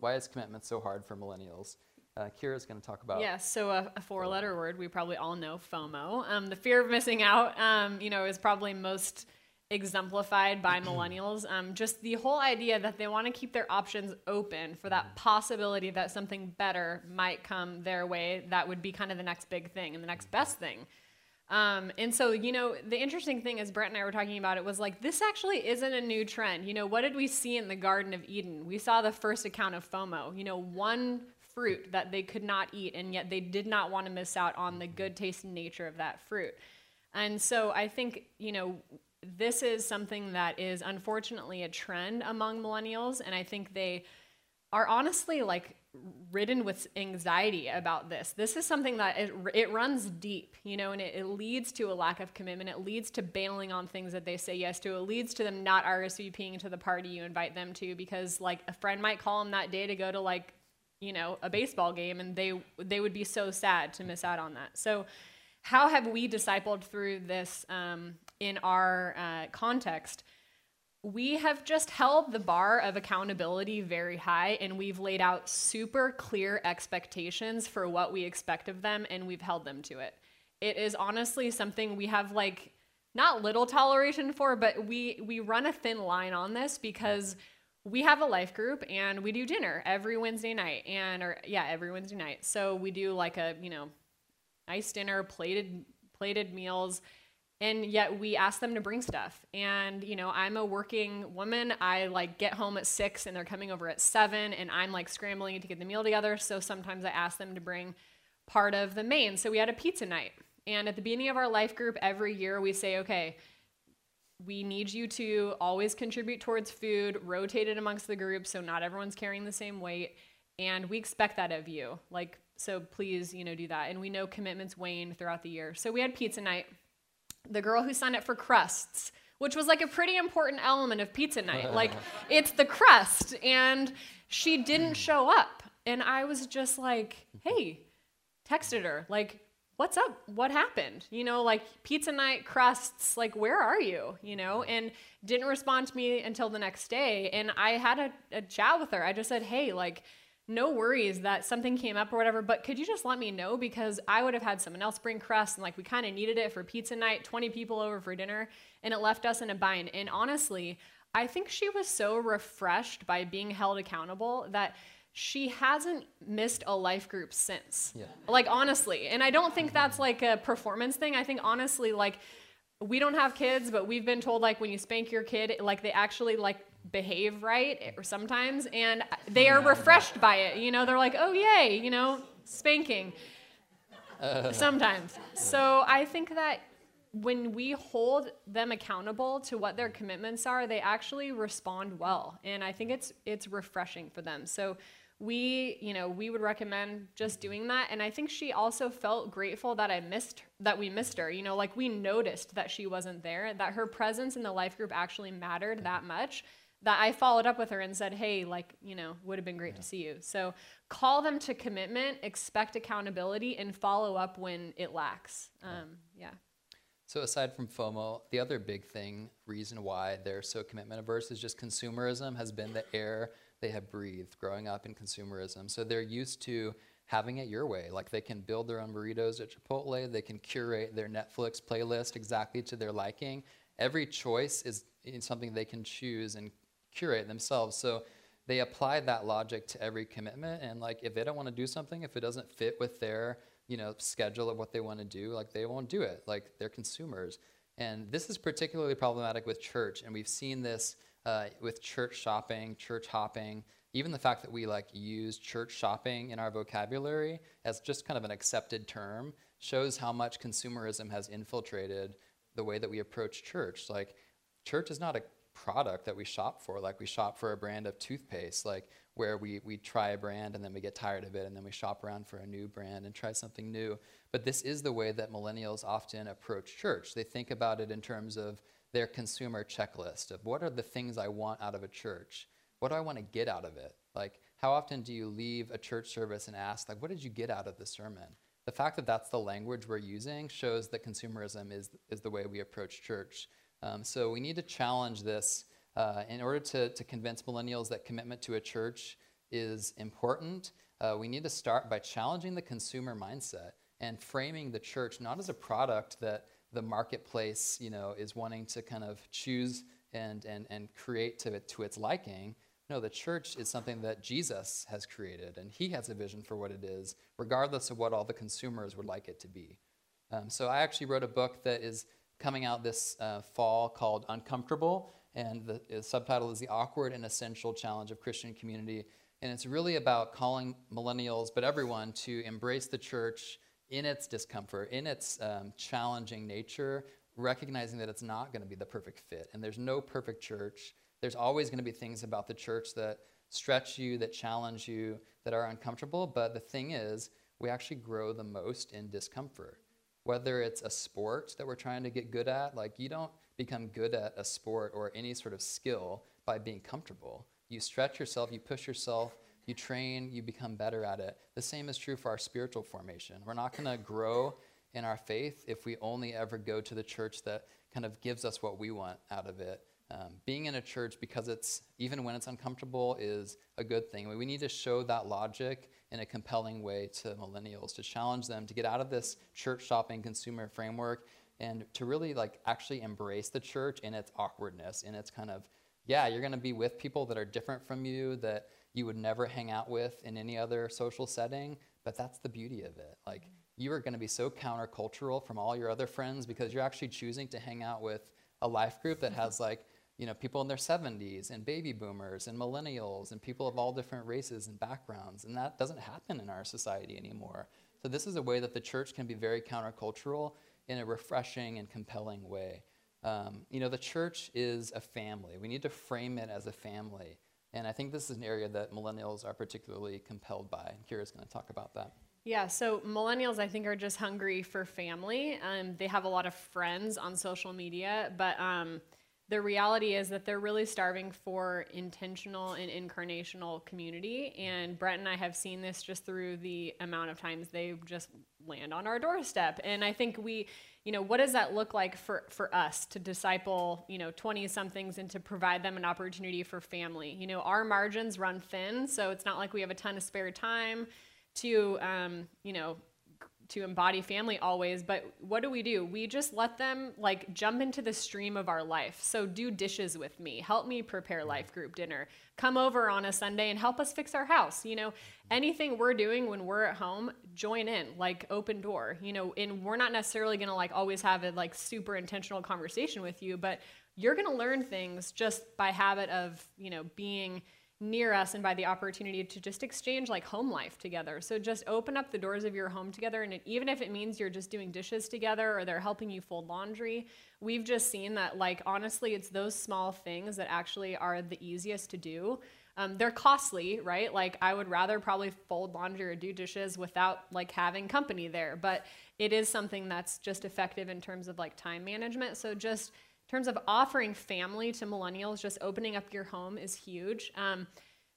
why is commitment so hard for millennials? uh, Kira's going to talk about. Yeah, so a, a four-letter word we probably all know, FOMO. Um, the fear of missing out, um, you know, is probably most exemplified by millennials. Um, just the whole idea that they want to keep their options open for that possibility that something better might come their way. That would be kind of the next big thing and the next best thing. Um, and so, you know, the interesting thing as Brett and I were talking about it was like, this actually isn't a new trend. You know, what did we see in the Garden of Eden? We saw the first account of FOMO. You know, one fruit that they could not eat, and yet they did not want to miss out on the good tasting nature of that fruit. And so I think, you know, this is something that is unfortunately a trend among millennials, and I think they are honestly like ridden with anxiety about this. This is something that it, it runs deep, you know, and it, it, leads to a lack of commitment. It leads to bailing on things that they say yes to. It leads to them not RSVPing to the party you invite them to because, like, a friend might call them that day to go to like you know a baseball game and they they would be so sad to miss out on that so how have we discipled through this um, in our uh, context we have just held the bar of accountability very high and we've laid out super clear expectations for what we expect of them and we've held them to it it is honestly something we have like not little toleration for but we we run a thin line on this because we have a life group and we do dinner every Wednesday night and or yeah, every Wednesday night. So we do like a, you know, nice dinner, plated plated meals and yet we ask them to bring stuff. And you know, I'm a working woman. I like get home at 6 and they're coming over at 7 and I'm like scrambling to get the meal together, so sometimes I ask them to bring part of the main. So we had a pizza night. And at the beginning of our life group every year we say, okay, we need you to always contribute towards food, rotate it amongst the group so not everyone's carrying the same weight. And we expect that of you. Like, So please, you know, do that. And we know commitments wane throughout the year. So we had pizza night. The girl who signed up for crusts, which was like a pretty important element of pizza night. like it's the crust. And she didn't mm. show up. And I was just like, hey, texted her, like, what's up? What happened? You know, like pizza night crusts, like, where are you? You know, and didn't respond to me until the next day. And I had a, a chat with her. I just said, hey, like, no worries that something came up or whatever, but could you just let me know? Because I would have had someone else bring crust and like we kind of needed it for pizza night, 20 people over for dinner, and it left us in a bind. And honestly, I think she was so refreshed by being held accountable that she hasn't missed a life group since. Yeah. Like honestly, and I don't think that's like a performance thing. I think honestly like we don't have kids, but we've been told like when you spank your kid, like they actually like behave right or sometimes and they are refreshed by it. You know, they're like, "Oh yay, you know, spanking." sometimes. So I think that when we hold them accountable to what their commitments are, they actually respond well. And I think it's it's refreshing for them. So we, you know, we would recommend just doing that. And I think she also felt grateful that I missed that we missed her. You know, like we noticed that she wasn't there, that her presence in the life group actually mattered that much. That I followed up with her and said, "Hey, like, you know, would have been great to see you." So, call them to commitment, expect accountability, and follow up when it lacks. Um, yeah. So aside from FOMO, the other big thing, reason why they're so commitment averse is just consumerism has been the air they have breathed growing up in consumerism. So they're used to having it your way. Like they can build their own burritos at Chipotle, they can curate their Netflix playlist exactly to their liking. Every choice is something they can choose and curate themselves. So they apply that logic to every commitment and like if they don't want to do something, if it doesn't fit with their you know schedule of what they want to do like they won't do it like they're consumers and this is particularly problematic with church and we've seen this uh, with church shopping church hopping even the fact that we like use church shopping in our vocabulary as just kind of an accepted term shows how much consumerism has infiltrated the way that we approach church like church is not a product that we shop for like we shop for a brand of toothpaste like where we, we try a brand and then we get tired of it and then we shop around for a new brand and try something new. But this is the way that millennials often approach church. They think about it in terms of their consumer checklist of what are the things I want out of a church? What do I want to get out of it? Like, how often do you leave a church service and ask, like, what did you get out of the sermon? The fact that that's the language we're using shows that consumerism is, is the way we approach church. Um, so we need to challenge this uh, in order to, to convince millennials that commitment to a church is important, uh, we need to start by challenging the consumer mindset and framing the church not as a product that the marketplace you know, is wanting to kind of choose and, and, and create to, to its liking. No, the church is something that Jesus has created, and he has a vision for what it is, regardless of what all the consumers would like it to be. Um, so I actually wrote a book that is coming out this uh, fall called Uncomfortable and the, the subtitle is The Awkward and Essential Challenge of Christian Community. And it's really about calling millennials, but everyone, to embrace the church in its discomfort, in its um, challenging nature, recognizing that it's not going to be the perfect fit. And there's no perfect church. There's always going to be things about the church that stretch you, that challenge you, that are uncomfortable. But the thing is, we actually grow the most in discomfort. Whether it's a sport that we're trying to get good at, like you don't become good at a sport or any sort of skill by being comfortable. You stretch yourself, you push yourself, you train, you become better at it. The same is true for our spiritual formation. We're not going to grow in our faith if we only ever go to the church that kind of gives us what we want out of it. Um, being in a church because it's even when it's uncomfortable is a good thing. We need to show that logic in a compelling way to millennials to challenge them to get out of this church shopping consumer framework and to really like actually embrace the church in its awkwardness in its kind of yeah you're going to be with people that are different from you that you would never hang out with in any other social setting but that's the beauty of it. Like mm-hmm. you are going to be so countercultural from all your other friends because you're actually choosing to hang out with a life group that has like you know people in their 70s and baby boomers and millennials and people of all different races and backgrounds and that doesn't happen in our society anymore so this is a way that the church can be very countercultural in a refreshing and compelling way. Um, you know, the church is a family. We need to frame it as a family. And I think this is an area that millennials are particularly compelled by. And Kira's going to talk about that. Yeah, so millennials, I think, are just hungry for family. Um, they have a lot of friends on social media, but um, the reality is that they're really starving for intentional and incarnational community. And Brett and I have seen this just through the amount of times they just land on our doorstep. And I think we, you know, what does that look like for, for us to disciple, you know, 20 somethings and to provide them an opportunity for family? You know, our margins run thin, so it's not like we have a ton of spare time to, um, you know, to embody family always, but what do we do? We just let them like jump into the stream of our life. So do dishes with me, help me prepare life group dinner, come over on a Sunday and help us fix our house. You know, anything we're doing when we're at home, join in, like open door, you know, and we're not necessarily gonna like always have a like super intentional conversation with you, but you're gonna learn things just by habit of, you know, being near us and by the opportunity to just exchange like home life together. So just open up the doors of your home together. And even if it means you're just doing dishes together or they're helping you fold laundry, we've just seen that, like, honestly, it's those small things that actually are the easiest to do. Um, they're costly, right? Like, I would rather probably fold laundry or do dishes without like having company there, but it is something that's just effective in terms of like time management. So just terms of offering family to millennials, just opening up your home is huge. Um,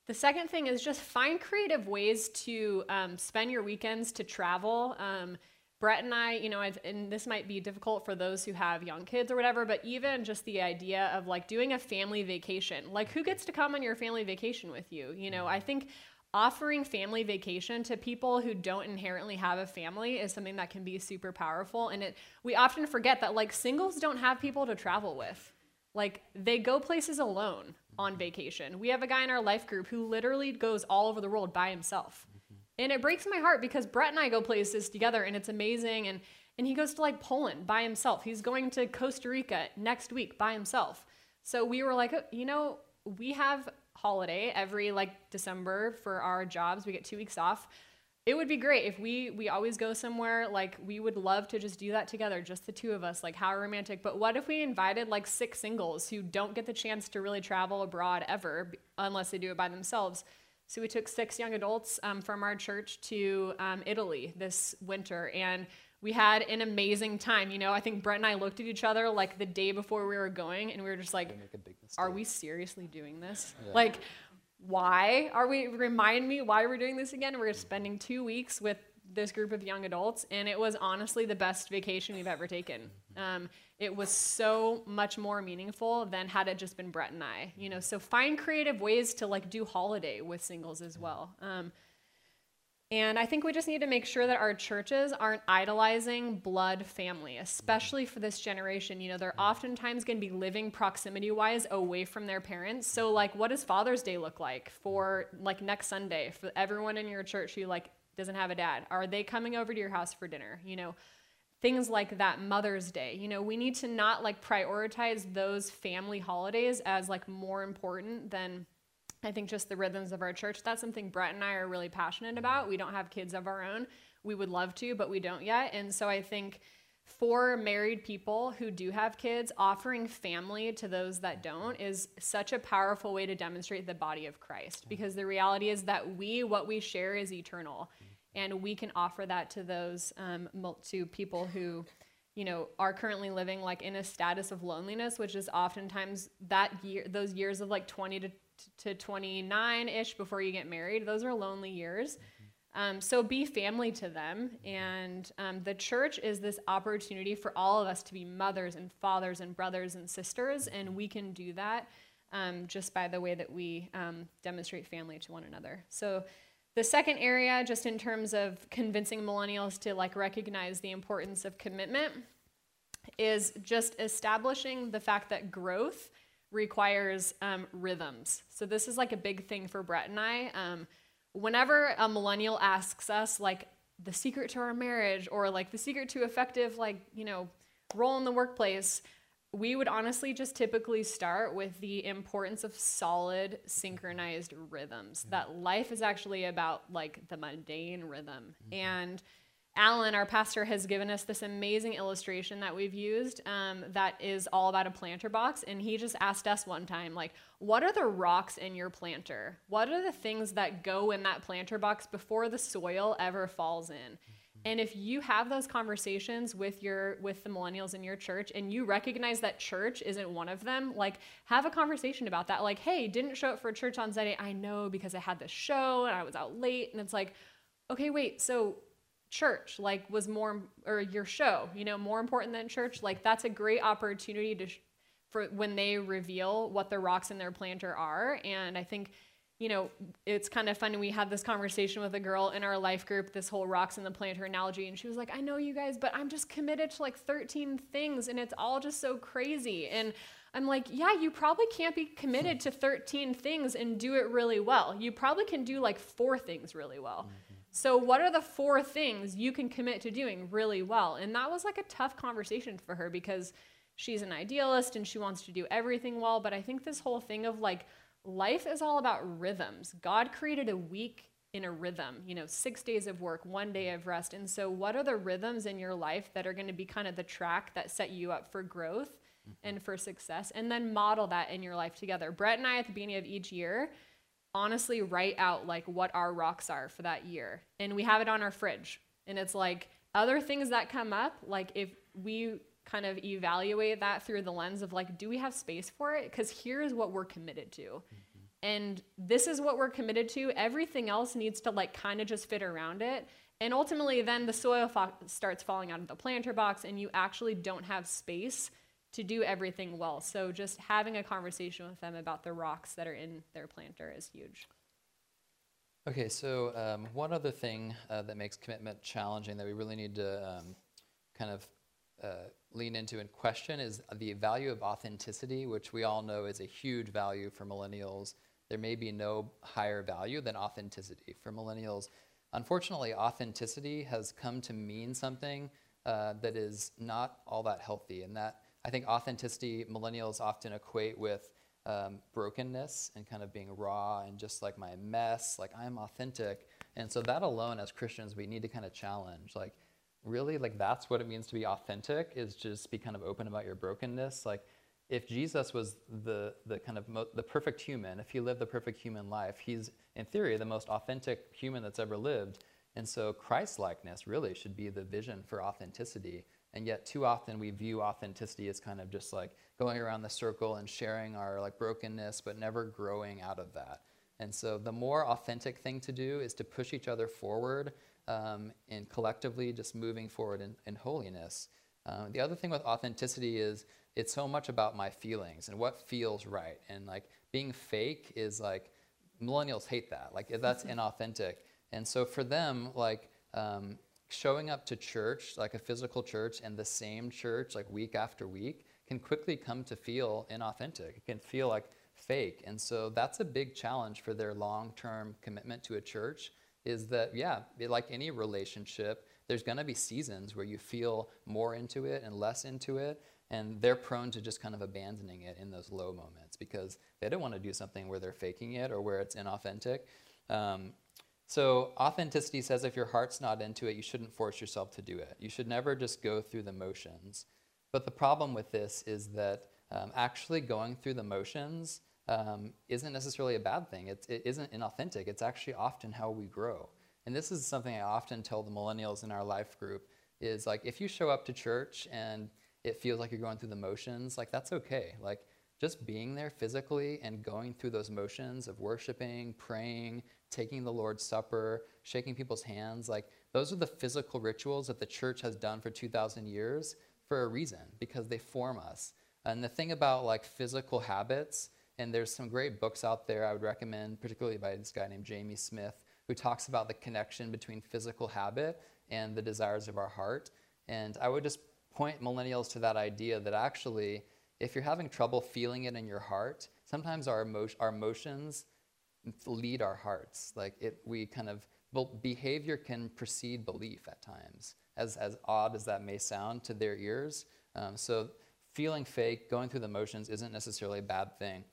the second thing is just find creative ways to um, spend your weekends to travel. Um, Brett and I, you know, I've, and this might be difficult for those who have young kids or whatever, but even just the idea of like doing a family vacation, like who gets to come on your family vacation with you? You know, I think offering family vacation to people who don't inherently have a family is something that can be super powerful. And it we often forget that like singles don't have people to travel with. Like they go places alone on mm-hmm. vacation. We have a guy in our life group who literally goes all over the world by himself. Mm-hmm. And it breaks my heart because brett and i go places together and it's amazing. And and he goes to like poland by himself. He's going to costa rica next week by himself. So we were like oh, you know we have holiday every like December for our jobs. We get two weeks off. It would be great if we we always go somewhere like we would love to just do that together, just the two of us. Like how romantic. But what if we invited like six singles who don't get the chance to really travel abroad ever unless they do it by themselves? So we took six young adults um, from our church to um, Italy this winter, and we had an amazing time. You know, I think Brett and I looked at each other like the day before we were going, and we were just like, "Are we seriously doing this? Yeah. Like, why are we? Remind me why we're doing this again." We're spending two weeks with this group of young adults, and it was honestly the best vacation we've ever taken. Mm-hmm. Um, it was so much more meaningful than had it just been Brett and I. You know, so find creative ways to like do holiday with singles as well. Um, and I think we just need to make sure that our churches aren't idolizing blood family, especially for this generation. You know, they're oftentimes going to be living proximity wise away from their parents. So, like, what does Father's Day look like for like next Sunday for everyone in your church who like doesn't have a dad? Are they coming over to your house for dinner? You know, things like that. Mother's Day. You know, we need to not like prioritize those family holidays as like more important than I think just the rhythms of our church, that's something Brett and I are really passionate about. Mm-hmm. We don't have kids of our own. We would love to, but we don't yet. And so I think for married people who do have kids, offering family to those that don't is such a powerful way to demonstrate the body of Christ mm-hmm. because the reality is that we, what we share is eternal. Mm-hmm. And we can offer that to those, um, to people who, you know, are currently living like in a status of loneliness, which is oftentimes that year, those years of like 20 to to 29 ish before you get married. Those are lonely years. Um, so be family to them. And um, the church is this opportunity for all of us to be mothers and fathers and brothers and sisters. And we can do that um, just by the way that we um, demonstrate family to one another. So the second area, just in terms of convincing millennials to like recognize the importance of commitment, is just establishing the fact that growth requires um, rhythms. So this is like a big thing for Brett and I. Um, whenever a millennial asks us like the secret to our marriage or like the secret to effective like you know role in the workplace, we would honestly just typically start with the importance of solid synchronized rhythms. Mm-hmm. That life is actually about like the mundane rhythm mm-hmm. and Alan, our pastor, has given us this amazing illustration that we've used um, that is all about a planter box. And he just asked us one time, like, what are the rocks in your planter? What are the things that go in that planter box before the soil ever falls in? And if you have those conversations with your with the millennials in your church and you recognize that church isn't one of them, like have a conversation about that. Like, hey, didn't show up for church on Sunday. I know because I had this show and I was out late. And it's like, okay, wait, so church like was more or your show, you know, more important than church. Like that's a great opportunity to for when they reveal what the rocks in their planter are. And I think you know, it's kind of funny. We had this conversation with a girl in our life group, this whole rocks in the planter analogy, and she was like, I know you guys, but I'm just committed to like 13 things and it's all just so crazy. And I'm like, yeah, you probably can't be committed to 13 things and do it really well. You probably can do like four things really well. Mm-hmm. So, what are the four things you can commit to doing really well? And that was like a tough conversation for her because she's an idealist and she wants to do everything well. But I think this whole thing of like, life is all about rhythms. God created a week in a rhythm, you know, six days of work, one day of rest. And so, what are the rhythms in your life that are going to be kind of the track that set you up for growth mm-hmm. and for success? And then model that in your life together. Brett and I, at the beginning of each year, honestly write out like what our rocks are for that year. And we have it on our fridge. And it's like other things that come up, like if we kind of evaluate that through the lens of like, do we have space for it? Because here's what we're committed to. Mm-hmm. And this is what we're committed to. Everything else needs to like kind of just fit around it. And ultimately, then the soil fo- starts falling out of the planter box, and you actually don't have space to do everything well. So, just having a conversation with them about the rocks that are in their planter is huge. Okay, so um, one other thing uh, that makes commitment challenging that we really need to um, kind of uh, lean into and question is the value of authenticity, which we all know is a huge value for millennials. There may be no higher value than authenticity for millennials. Unfortunately, authenticity has come to mean something uh, that is not all that healthy, and that I think authenticity millennials often equate with um, brokenness and kind of being raw and just like my mess, like I'm authentic. And so that alone, as Christians, we need to kind of challenge. Like, really like that's what it means to be authentic is just be kind of open about your brokenness like if jesus was the the kind of mo- the perfect human if he lived the perfect human life he's in theory the most authentic human that's ever lived and so christ likeness really should be the vision for authenticity and yet too often we view authenticity as kind of just like going around the circle and sharing our like brokenness but never growing out of that and so the more authentic thing to do is to push each other forward um, and collectively just moving forward in, in holiness. Um, the other thing with authenticity is it's so much about my feelings and what feels right. And like being fake is like millennials hate that. Like that's inauthentic. And so for them, like um, showing up to church, like a physical church, and the same church, like week after week, can quickly come to feel inauthentic. It can feel like fake. And so that's a big challenge for their long term commitment to a church is that, yeah, like any relationship, there's going to be seasons where you feel more into it and less into it. And they're prone to just kind of abandoning it in those low moments because they don't want to do something where they're faking it or where it's inauthentic. Um, so, authenticity says if your heart's not into it, you shouldn't force yourself to do it. You should never just go through the motions. But the problem with this is that um, actually going through the motions um, isn't necessarily a bad thing. It isn't inauthentic. It's actually often how we grow. And this is something I often tell the millennials in our life group is like if you show up to church and it feels like you're going through the motions, like that's okay. Like just being there physically and going through those motions of worshiping, praying, taking the Lord's Supper, shaking people's hands, like those are the physical rituals that the church has done for 2,000 years for a reason because they form us. And the thing about like physical habits and there's some great books out there I would recommend, particularly by this guy named Jamie Smith, who talks about the connection between physical habit and the desires of our heart. And I would just point millennials to that idea that actually, if you're having trouble feeling it in your heart, sometimes our, emo- our emotions lead our hearts. Like it, we kind of, behavior can precede belief at times, as, as odd as that may sound to their ears. Um, so feeling fake, going through the motions isn't necessarily a bad thing.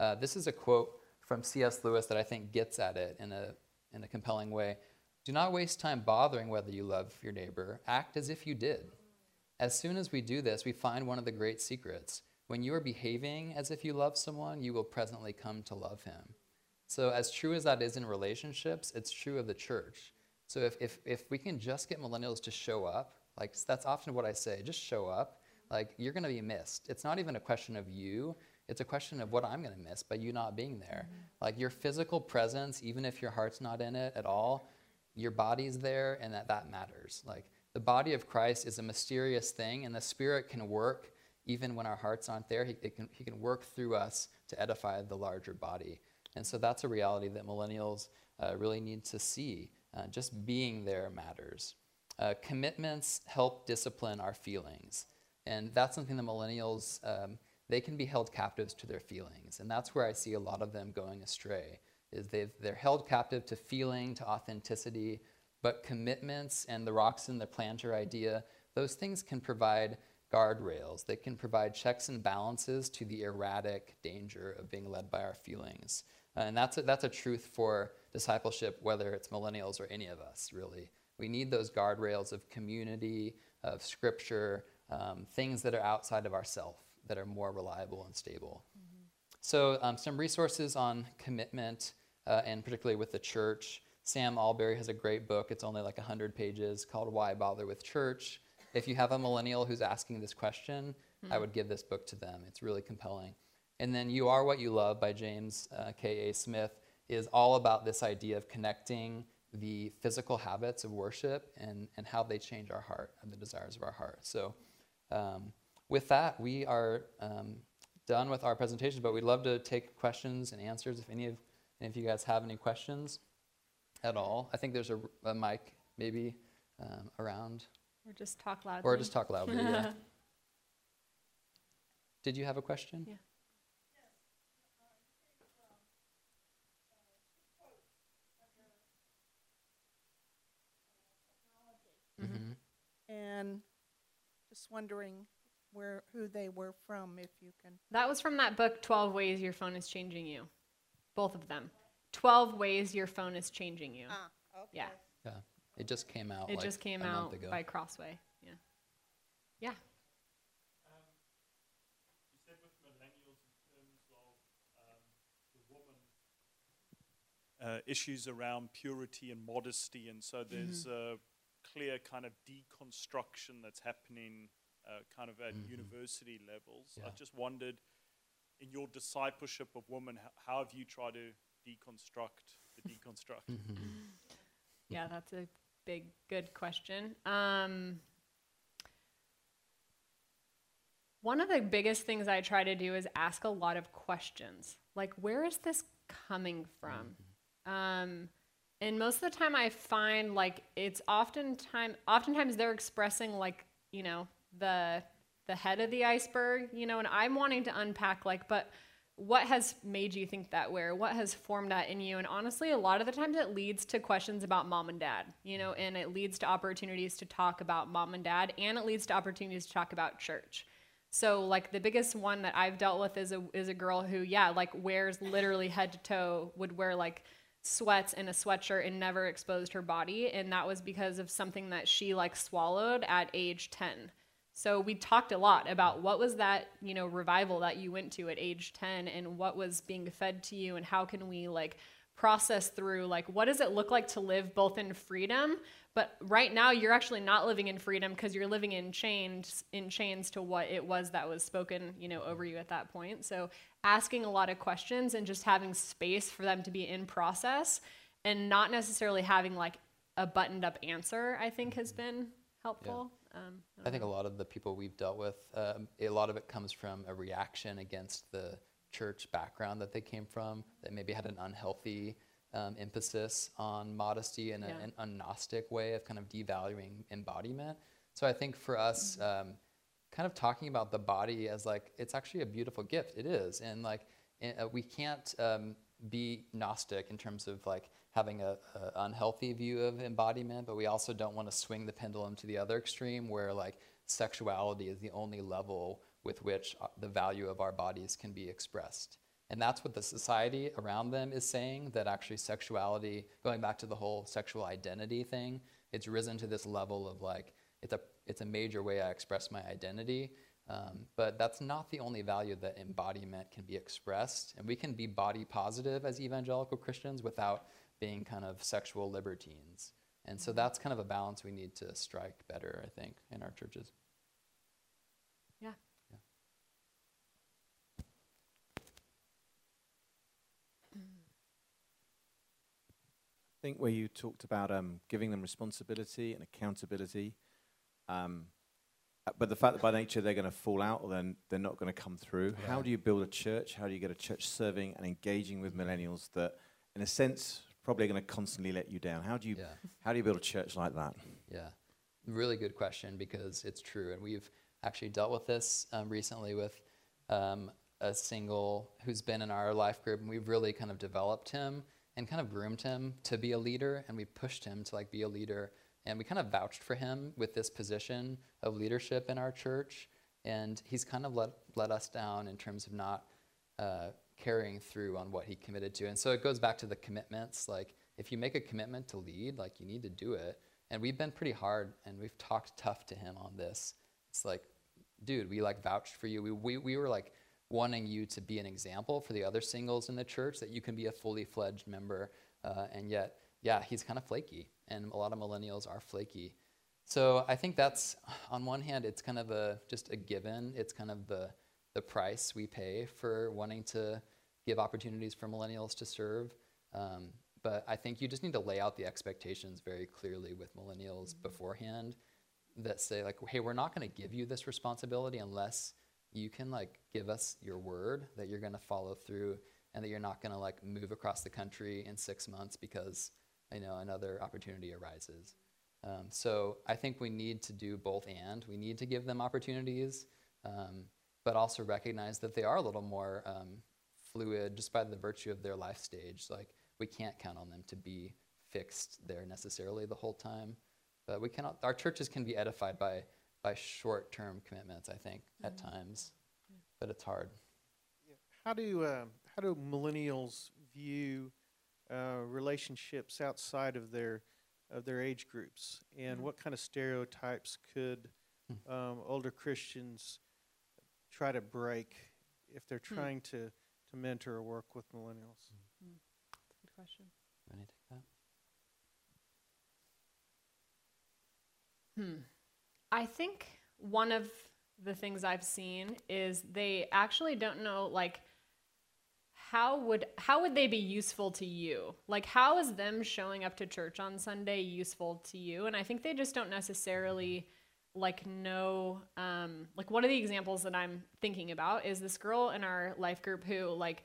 Uh, this is a quote from C.S. Lewis that I think gets at it in a, in a compelling way. Do not waste time bothering whether you love your neighbor. Act as if you did. As soon as we do this, we find one of the great secrets. When you are behaving as if you love someone, you will presently come to love him. So, as true as that is in relationships, it's true of the church. So, if, if, if we can just get millennials to show up, like that's often what I say, just show up, like you're going to be missed. It's not even a question of you, it's a question of what I'm going to miss by you not being there. Mm-hmm. Like your physical presence, even if your heart's not in it at all, your body's there and that, that matters. Like the body of Christ is a mysterious thing, and the Spirit can work even when our hearts aren't there. He, can, he can work through us to edify the larger body. And so that's a reality that millennials uh, really need to see. Uh, just being there matters. Uh, commitments help discipline our feelings. And that's something that millennials um, they can be held captives to their feelings. And that's where I see a lot of them going astray, is they've, they're held captive to feeling, to authenticity, but commitments and the rocks in the planter idea, those things can provide guardrails. They can provide checks and balances to the erratic danger of being led by our feelings. And that's a, that's a truth for discipleship, whether it's millennials or any of us, really. We need those guardrails of community, of scripture, um, things that are outside of ourself that are more reliable and stable. Mm-hmm. So, um, some resources on commitment, uh, and particularly with the church. Sam Allberry has a great book. It's only like 100 pages called Why Bother with Church. If you have a millennial who's asking this question, mm-hmm. I would give this book to them. It's really compelling. And then You Are What You Love by James uh, K.A. Smith is all about this idea of connecting the physical habits of worship and, and how they change our heart and the desires of our heart. So, um, with that, we are um, done with our presentation, but we'd love to take questions and answers if any of, any of you guys have any questions at all. I think there's a, a mic maybe um, around. Or just talk loudly. Or just talk loudly, yeah. Did you have a question? Yeah. Mm-hmm. And just wondering where who they were from, if you can. That was from that book, 12 Ways Your Phone is Changing You. Both of them. 12 Ways Your Phone is Changing You. Ah, okay. Yeah. Yeah. It just came out. It like just came a out month ago. by Crossway. Yeah. Yeah. Uh, issues around purity and modesty, and so there's mm-hmm. a clear kind of deconstruction that's happening uh, kind of at mm-hmm. university levels. Yeah. I just wondered, in your discipleship of women, how, how have you tried to deconstruct the deconstruct? Mm-hmm. yeah, that's a big, good question. Um, one of the biggest things I try to do is ask a lot of questions. Like, where is this coming from? Mm-hmm. Um, and most of the time, I find like it's oftentimes, oftentimes they're expressing like, you know, the the head of the iceberg, you know, and I'm wanting to unpack like, but what has made you think that way? Or What has formed that in you? And honestly, a lot of the times it leads to questions about mom and dad, you know, and it leads to opportunities to talk about mom and dad, and it leads to opportunities to talk about church. So like the biggest one that I've dealt with is a is a girl who, yeah, like wears literally head to toe, would wear like sweats and a sweatshirt and never exposed her body. And that was because of something that she like swallowed at age 10 so we talked a lot about what was that, you know, revival that you went to at age 10 and what was being fed to you and how can we like process through like what does it look like to live both in freedom but right now you're actually not living in freedom because you're living in chains in chains to what it was that was spoken you know over you at that point so asking a lot of questions and just having space for them to be in process and not necessarily having like a buttoned up answer i think has been helpful yeah. Um, I, I think a lot of the people we've dealt with, um, a lot of it comes from a reaction against the church background that they came from, that maybe had an unhealthy um, emphasis on modesty and yeah. a, an Gnostic way of kind of devaluing embodiment. So I think for us, mm-hmm. um, kind of talking about the body as like it's actually a beautiful gift. It is, and like uh, we can't um, be Gnostic in terms of like having a, unhealthy view of embodiment, but we also don't want to swing the pendulum to the other extreme where like sexuality is the only level with which uh, the value of our bodies can be expressed. And that's what the society around them is saying that actually sexuality, going back to the whole sexual identity thing, it's risen to this level of like, it's a, it's a major way I express my identity. Um, but that's not the only value that embodiment can be expressed. And we can be body positive as evangelical Christians without being kind of sexual libertines. And so that's kind of a balance we need to strike better, I think, in our churches. Yeah. Yeah. I think where you talked about um, giving them responsibility and accountability, um, but the fact that by nature they're going to fall out or then they're not going to come through. How do you build a church? How do you get a church serving and engaging with millennials that, in a sense, probably going to constantly let you down? How do you Yeah. how do you build a church like that? Yeah, really good question because it's true, and we've actually dealt with this um, recently with um, a single who's been in our life group, and we've really kind of developed him and kind of groomed him to be a leader, and we pushed him to like be a leader, and we kind of vouched for him with this position of leadership in our church, and he's kind of let let us down in terms of not uh, carrying through on what he committed to. And so it goes back to the commitments. Like, if you make a commitment to lead, like, you need to do it. And we've been pretty hard and we've talked tough to him on this. It's like, dude, we like vouched for you. We, we, we were like wanting you to be an example for the other singles in the church that you can be a fully fledged member. Uh, and yet, yeah, he's kind of flaky. And a lot of millennials are flaky. So I think that's, on one hand, it's kind of a just a given. It's kind of the the price we pay for wanting to give opportunities for millennials to serve. Um, but I think you just need to lay out the expectations very clearly with millennials beforehand that say like, hey, we're not going to give you this responsibility unless you can like give us your word that you're going to follow through and that you're not going to like move across the country in six months because you know another opportunity arises. Um, so I think we need to do both and. We need to give them opportunities, um, but also recognize that they are a little more um, fluid just by the virtue of their life stage. Like we can't count on them to be fixed there necessarily the whole time. But we cannot. Our churches can be edified by by short-term commitments. I think at times, but it's hard. How do uh, how do millennials view uh, relationships outside of their of their age groups, and what kind of stereotypes could um, older Christians try to break if they're trying to to mentor or work with millennials? Good question. Want to take that? Hmm. I think one of the things I've seen is they actually don't know like how would how would they be useful to you? Like how is them showing up to church on Sunday useful to you? And I think they just don't necessarily like know um like one of the examples that I'm thinking about is this girl in our life group who like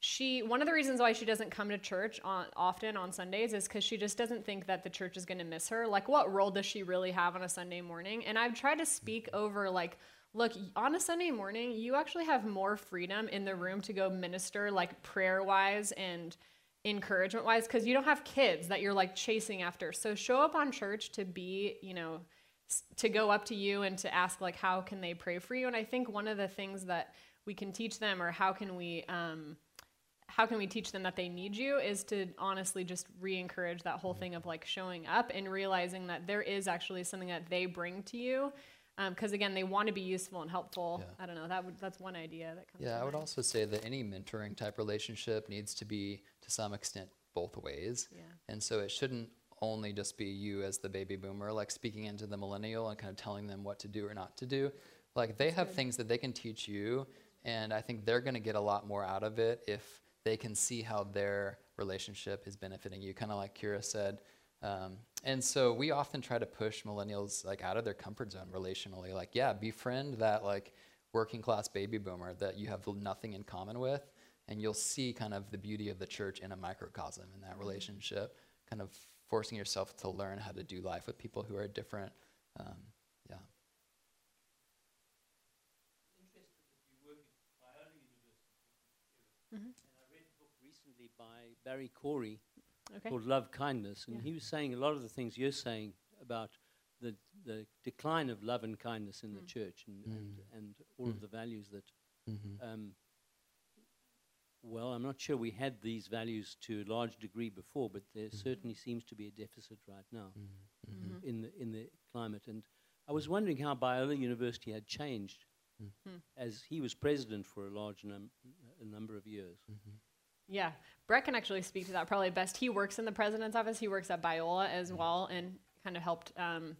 she one of the reasons why she doesn't come to church on often on Sundays is because she just doesn't think that the church is going to miss her. Like, what role does she really have on a Sunday morning? And I've tried to speak over like, look, on a Sunday morning, you actually have more freedom in the room to go minister, like prayer wise and encouragement wise, because you don't have kids that you're like chasing after. So show up on church to be, you know, to go up to you and to ask like how can they pray for you and i think one of the things that we can teach them or how can we um, how can we teach them that they need you is to honestly just re-encourage that whole thing of like showing up and realizing that there is actually something that they bring to you because again they want to be useful and helpful Yeah. i don't know that would that's one idea that comes Yeah, I would mind. also say that any mentoring type relationship needs to be to some extent both ways. Yeah. And so it shouldn't only just be you as the baby boomer, like speaking into the millennial and kind of telling them what to do or not to do. Like they have things that they can teach you, and I think they're going to get a lot more out of it if they can see how their relationship is benefiting you, kind of like Kira said. Um, and so we often try to push millennials like out of their comfort zone relationally. Like, yeah, befriend that like working class baby boomer that you have nothing in common with, and you'll see kind of the beauty of the church in a microcosm in that relationship, kind of forcing yourself to learn how to do life with people who are different. Um, yeah. Mm-hmm. And I read a book recently by Barry Corey okay called Love Kindness, and Yeah. he was saying a lot of the things you're saying about the the decline of love and kindness in the Mm. church and, and, Mm. and all of the values that Mm-hmm. um, well, I'm not sure we had these values to a large degree before, but there certainly seems to be a deficit right now Mm-hmm. in the in the climate. And I was wondering how Biola University had changed, as he was president for a large num- a number of years. Yeah, Brett can actually speak to that probably best. He works in the president's office. He works at Biola as well, and kind of helped um,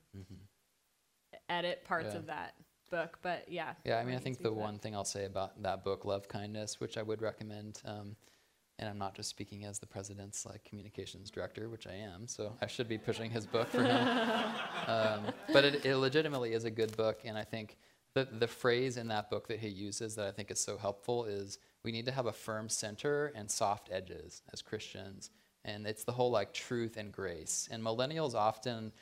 edit parts Yeah. of that book. But yeah, Yeah, I mean, I think the that. one thing I'll say about that book, Love Kindness, which I would recommend, um, and I'm not just speaking as the president's like communications director, which I am, so I should be pushing his book for him. um, but it, it legitimately is a good book, and I think the the phrase in that book that he uses that I think is so helpful is we need to have a firm center and soft edges as Christians, and it's the whole like truth and grace. And millennials often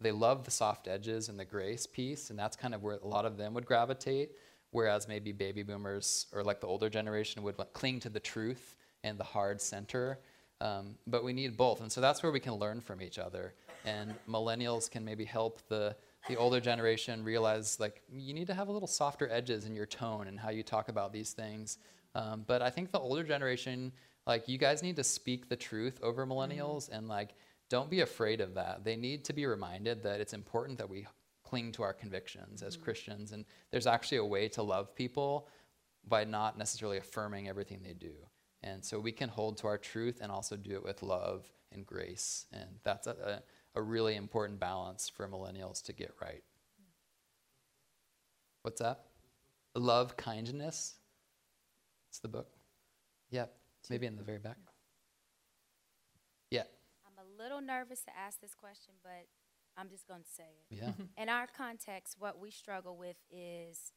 they love the soft edges and the grace piece, and that's kind of where a lot of them would gravitate. Whereas maybe baby boomers or like the older generation would like, cling to the truth and the hard center. Um, but we need both, and so that's where we can learn from each other. And millennials can maybe help the the older generation realize like you need to have a little softer edges in your tone and how you talk about these things. Um, but I think the older generation, like you guys need to speak the truth over millennials and like don't be afraid of that. They need to be reminded that it's important that we cling to our convictions as Christians. And there's actually a way to love people by not necessarily affirming everything they do. And so we can hold to our truth and also do it with love and grace. And that's a, a, a really important balance for millennials to get right. What's that? Love kindness. It's the book. Yeah, maybe in the very back. Yeah, I'm a little nervous to ask this question, but I'm just going to say it. yeah. In our context, what we struggle with is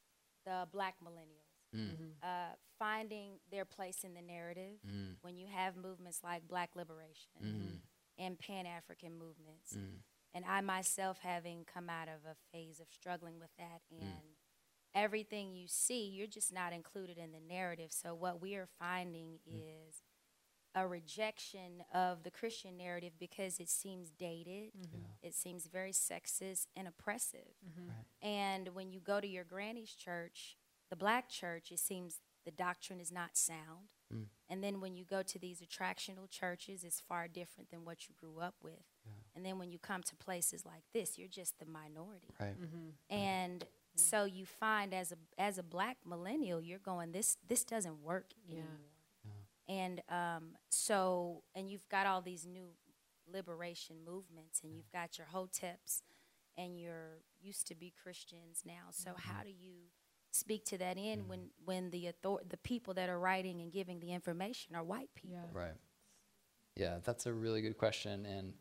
the black millennials Mm, uh, finding their place in the narrative mm, when you have movements like black liberation mm, and Pan African movements. mm, And I myself, having come out of a phase of struggling with that, Mm. and everything you see, you're just not included in the narrative. So, what we are finding Mm. is a rejection of the Christian narrative because it seems dated, it seems very sexist and oppressive. Right. And when you go to your granny's church, the black church, it seems the doctrine is not sound. Mm. And then when you go to these attractional churches, it's far different than what you grew up with. And then when you come to places like this, you're just the minority. Right. And so you find as a as a black millennial, you're going this this doesn't work Yeah. anymore. And um, so and you've got all these new liberation movements, and you've got your hoteps, and your used to be Christians now. So how do you speak to that end when when the author- the people that are writing and giving the information are white people? Yeah. Right. Yeah, that's a really good question, and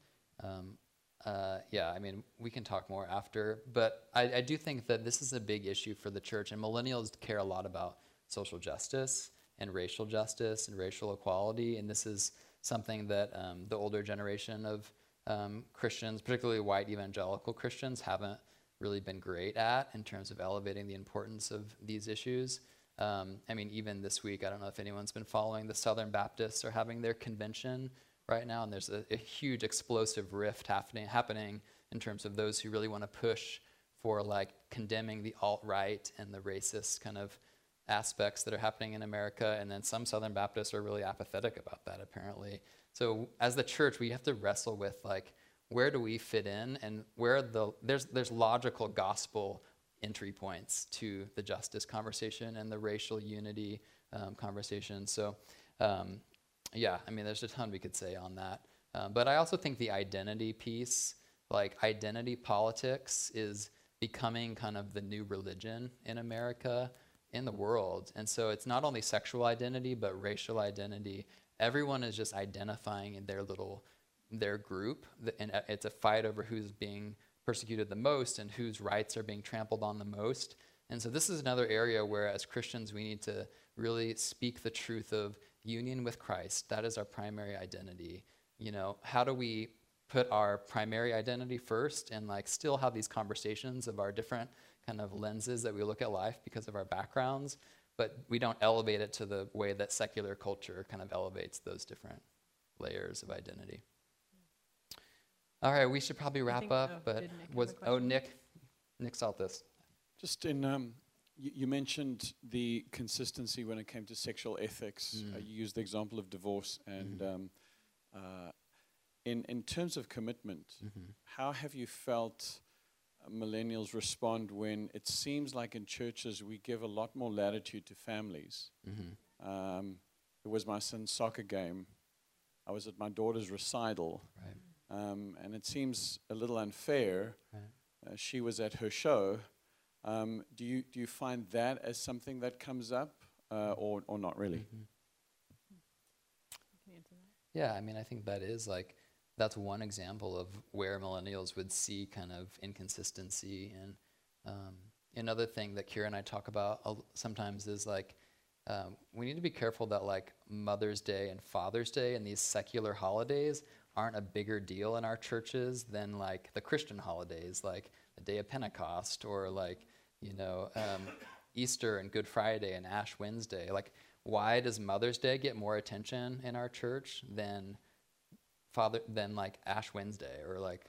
um, uh, yeah, I mean, we can talk more after, but I, I do think that this is a big issue for the church, and millennials care a lot about social justice and racial justice and racial equality, and this is something that um, the older generation of um, Christians, particularly white evangelical Christians, haven't really been great at in terms of elevating the importance of these issues. Um, I mean, even this week, I don't know if anyone's been following, the Southern Baptists are having their convention right now, and there's a, a huge explosive rift happening, happening in terms of those who really want to push for like condemning the alt right and the racist kind of aspects that are happening in America, and then some Southern Baptists are really apathetic about that apparently. So as the church, we have to wrestle with like where do we fit in, and where the there's there's logical gospel entry points to the justice conversation and the racial unity um, conversation. So um, yeah, I mean, there's a ton we could say on that. Um, but I also think the identity piece, like identity politics, is becoming kind of the new religion in America, in the world. And so it's not only sexual identity, but racial identity. Everyone is just identifying in their little, their group, and uh, it's a fight over who's being persecuted the most and whose rights are being trampled on the most. And so this is another area where, as Christians, we need to really speak the truth of union with Christ. That is our primary identity. You know, how do we put our primary identity first and like still have these conversations of our different kind of lenses that we look at life because of our backgrounds, but we don't elevate it to the way that secular culture kind of elevates those different layers of identity. All right, we should probably wrap think- up, oh, but Nick was oh question? Nick, Nick Saltis. Just in um, you, you mentioned the consistency when it came to sexual ethics. Uh, Mm. you used the example of divorce, and Mhm. um, uh, in in terms of commitment, Mm-hmm. how have you felt uh, millennials respond when it seems like in churches we give a lot more latitude to families? Mm-hmm. Um, it was my son's soccer game. I was at my daughter's recital, Right. Um, and it seems a little unfair. Uh, she was at her show. Um, do you do you find that as something that comes up, uh, or or not really? Mhm. Can you answer that? Yeah, I mean, I think that is like that's one example of where millennials would see kind of inconsistency. And um, another thing that Kira and I talk about a l- sometimes is like um, we need to be careful that like Mother's Day and Father's Day and these secular holidays aren't a bigger deal in our churches than like the Christian holidays, like the Day of Pentecost or like you know um, Easter and Good Friday and Ash Wednesday. Like, why does Mother's Day get more attention in our church than Father than like Ash Wednesday or like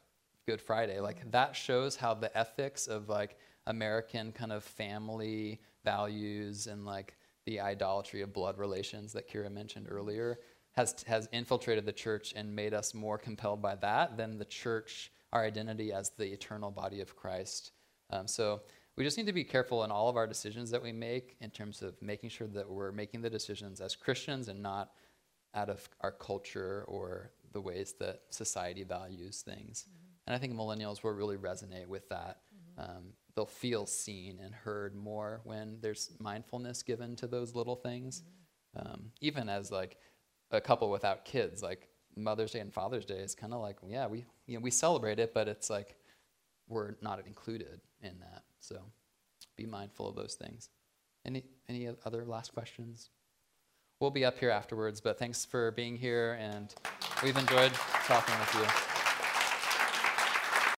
Good Friday? Like that shows how the ethics of like American kind of family values and like the idolatry of blood relations that Kira mentioned earlier has has infiltrated the church and made us more compelled by that than the church, our identity as the eternal body of Christ. Um, so we just need to be careful in all of our decisions that we make in terms of making sure that we're making the decisions as Christians and not out of our culture or the ways that society values things. And I think millennials will really resonate with that. Um, they'll feel seen and heard more when there's mindfulness given to those little things. Um, even as like a couple without kids, like Mother's Day and Father's Day is kind of like, yeah, we you know we celebrate it, but it's like we're not included in that. So be mindful of those things. Any any other last questions? We'll be up here afterwards, but thanks for being here and we've enjoyed talking with you.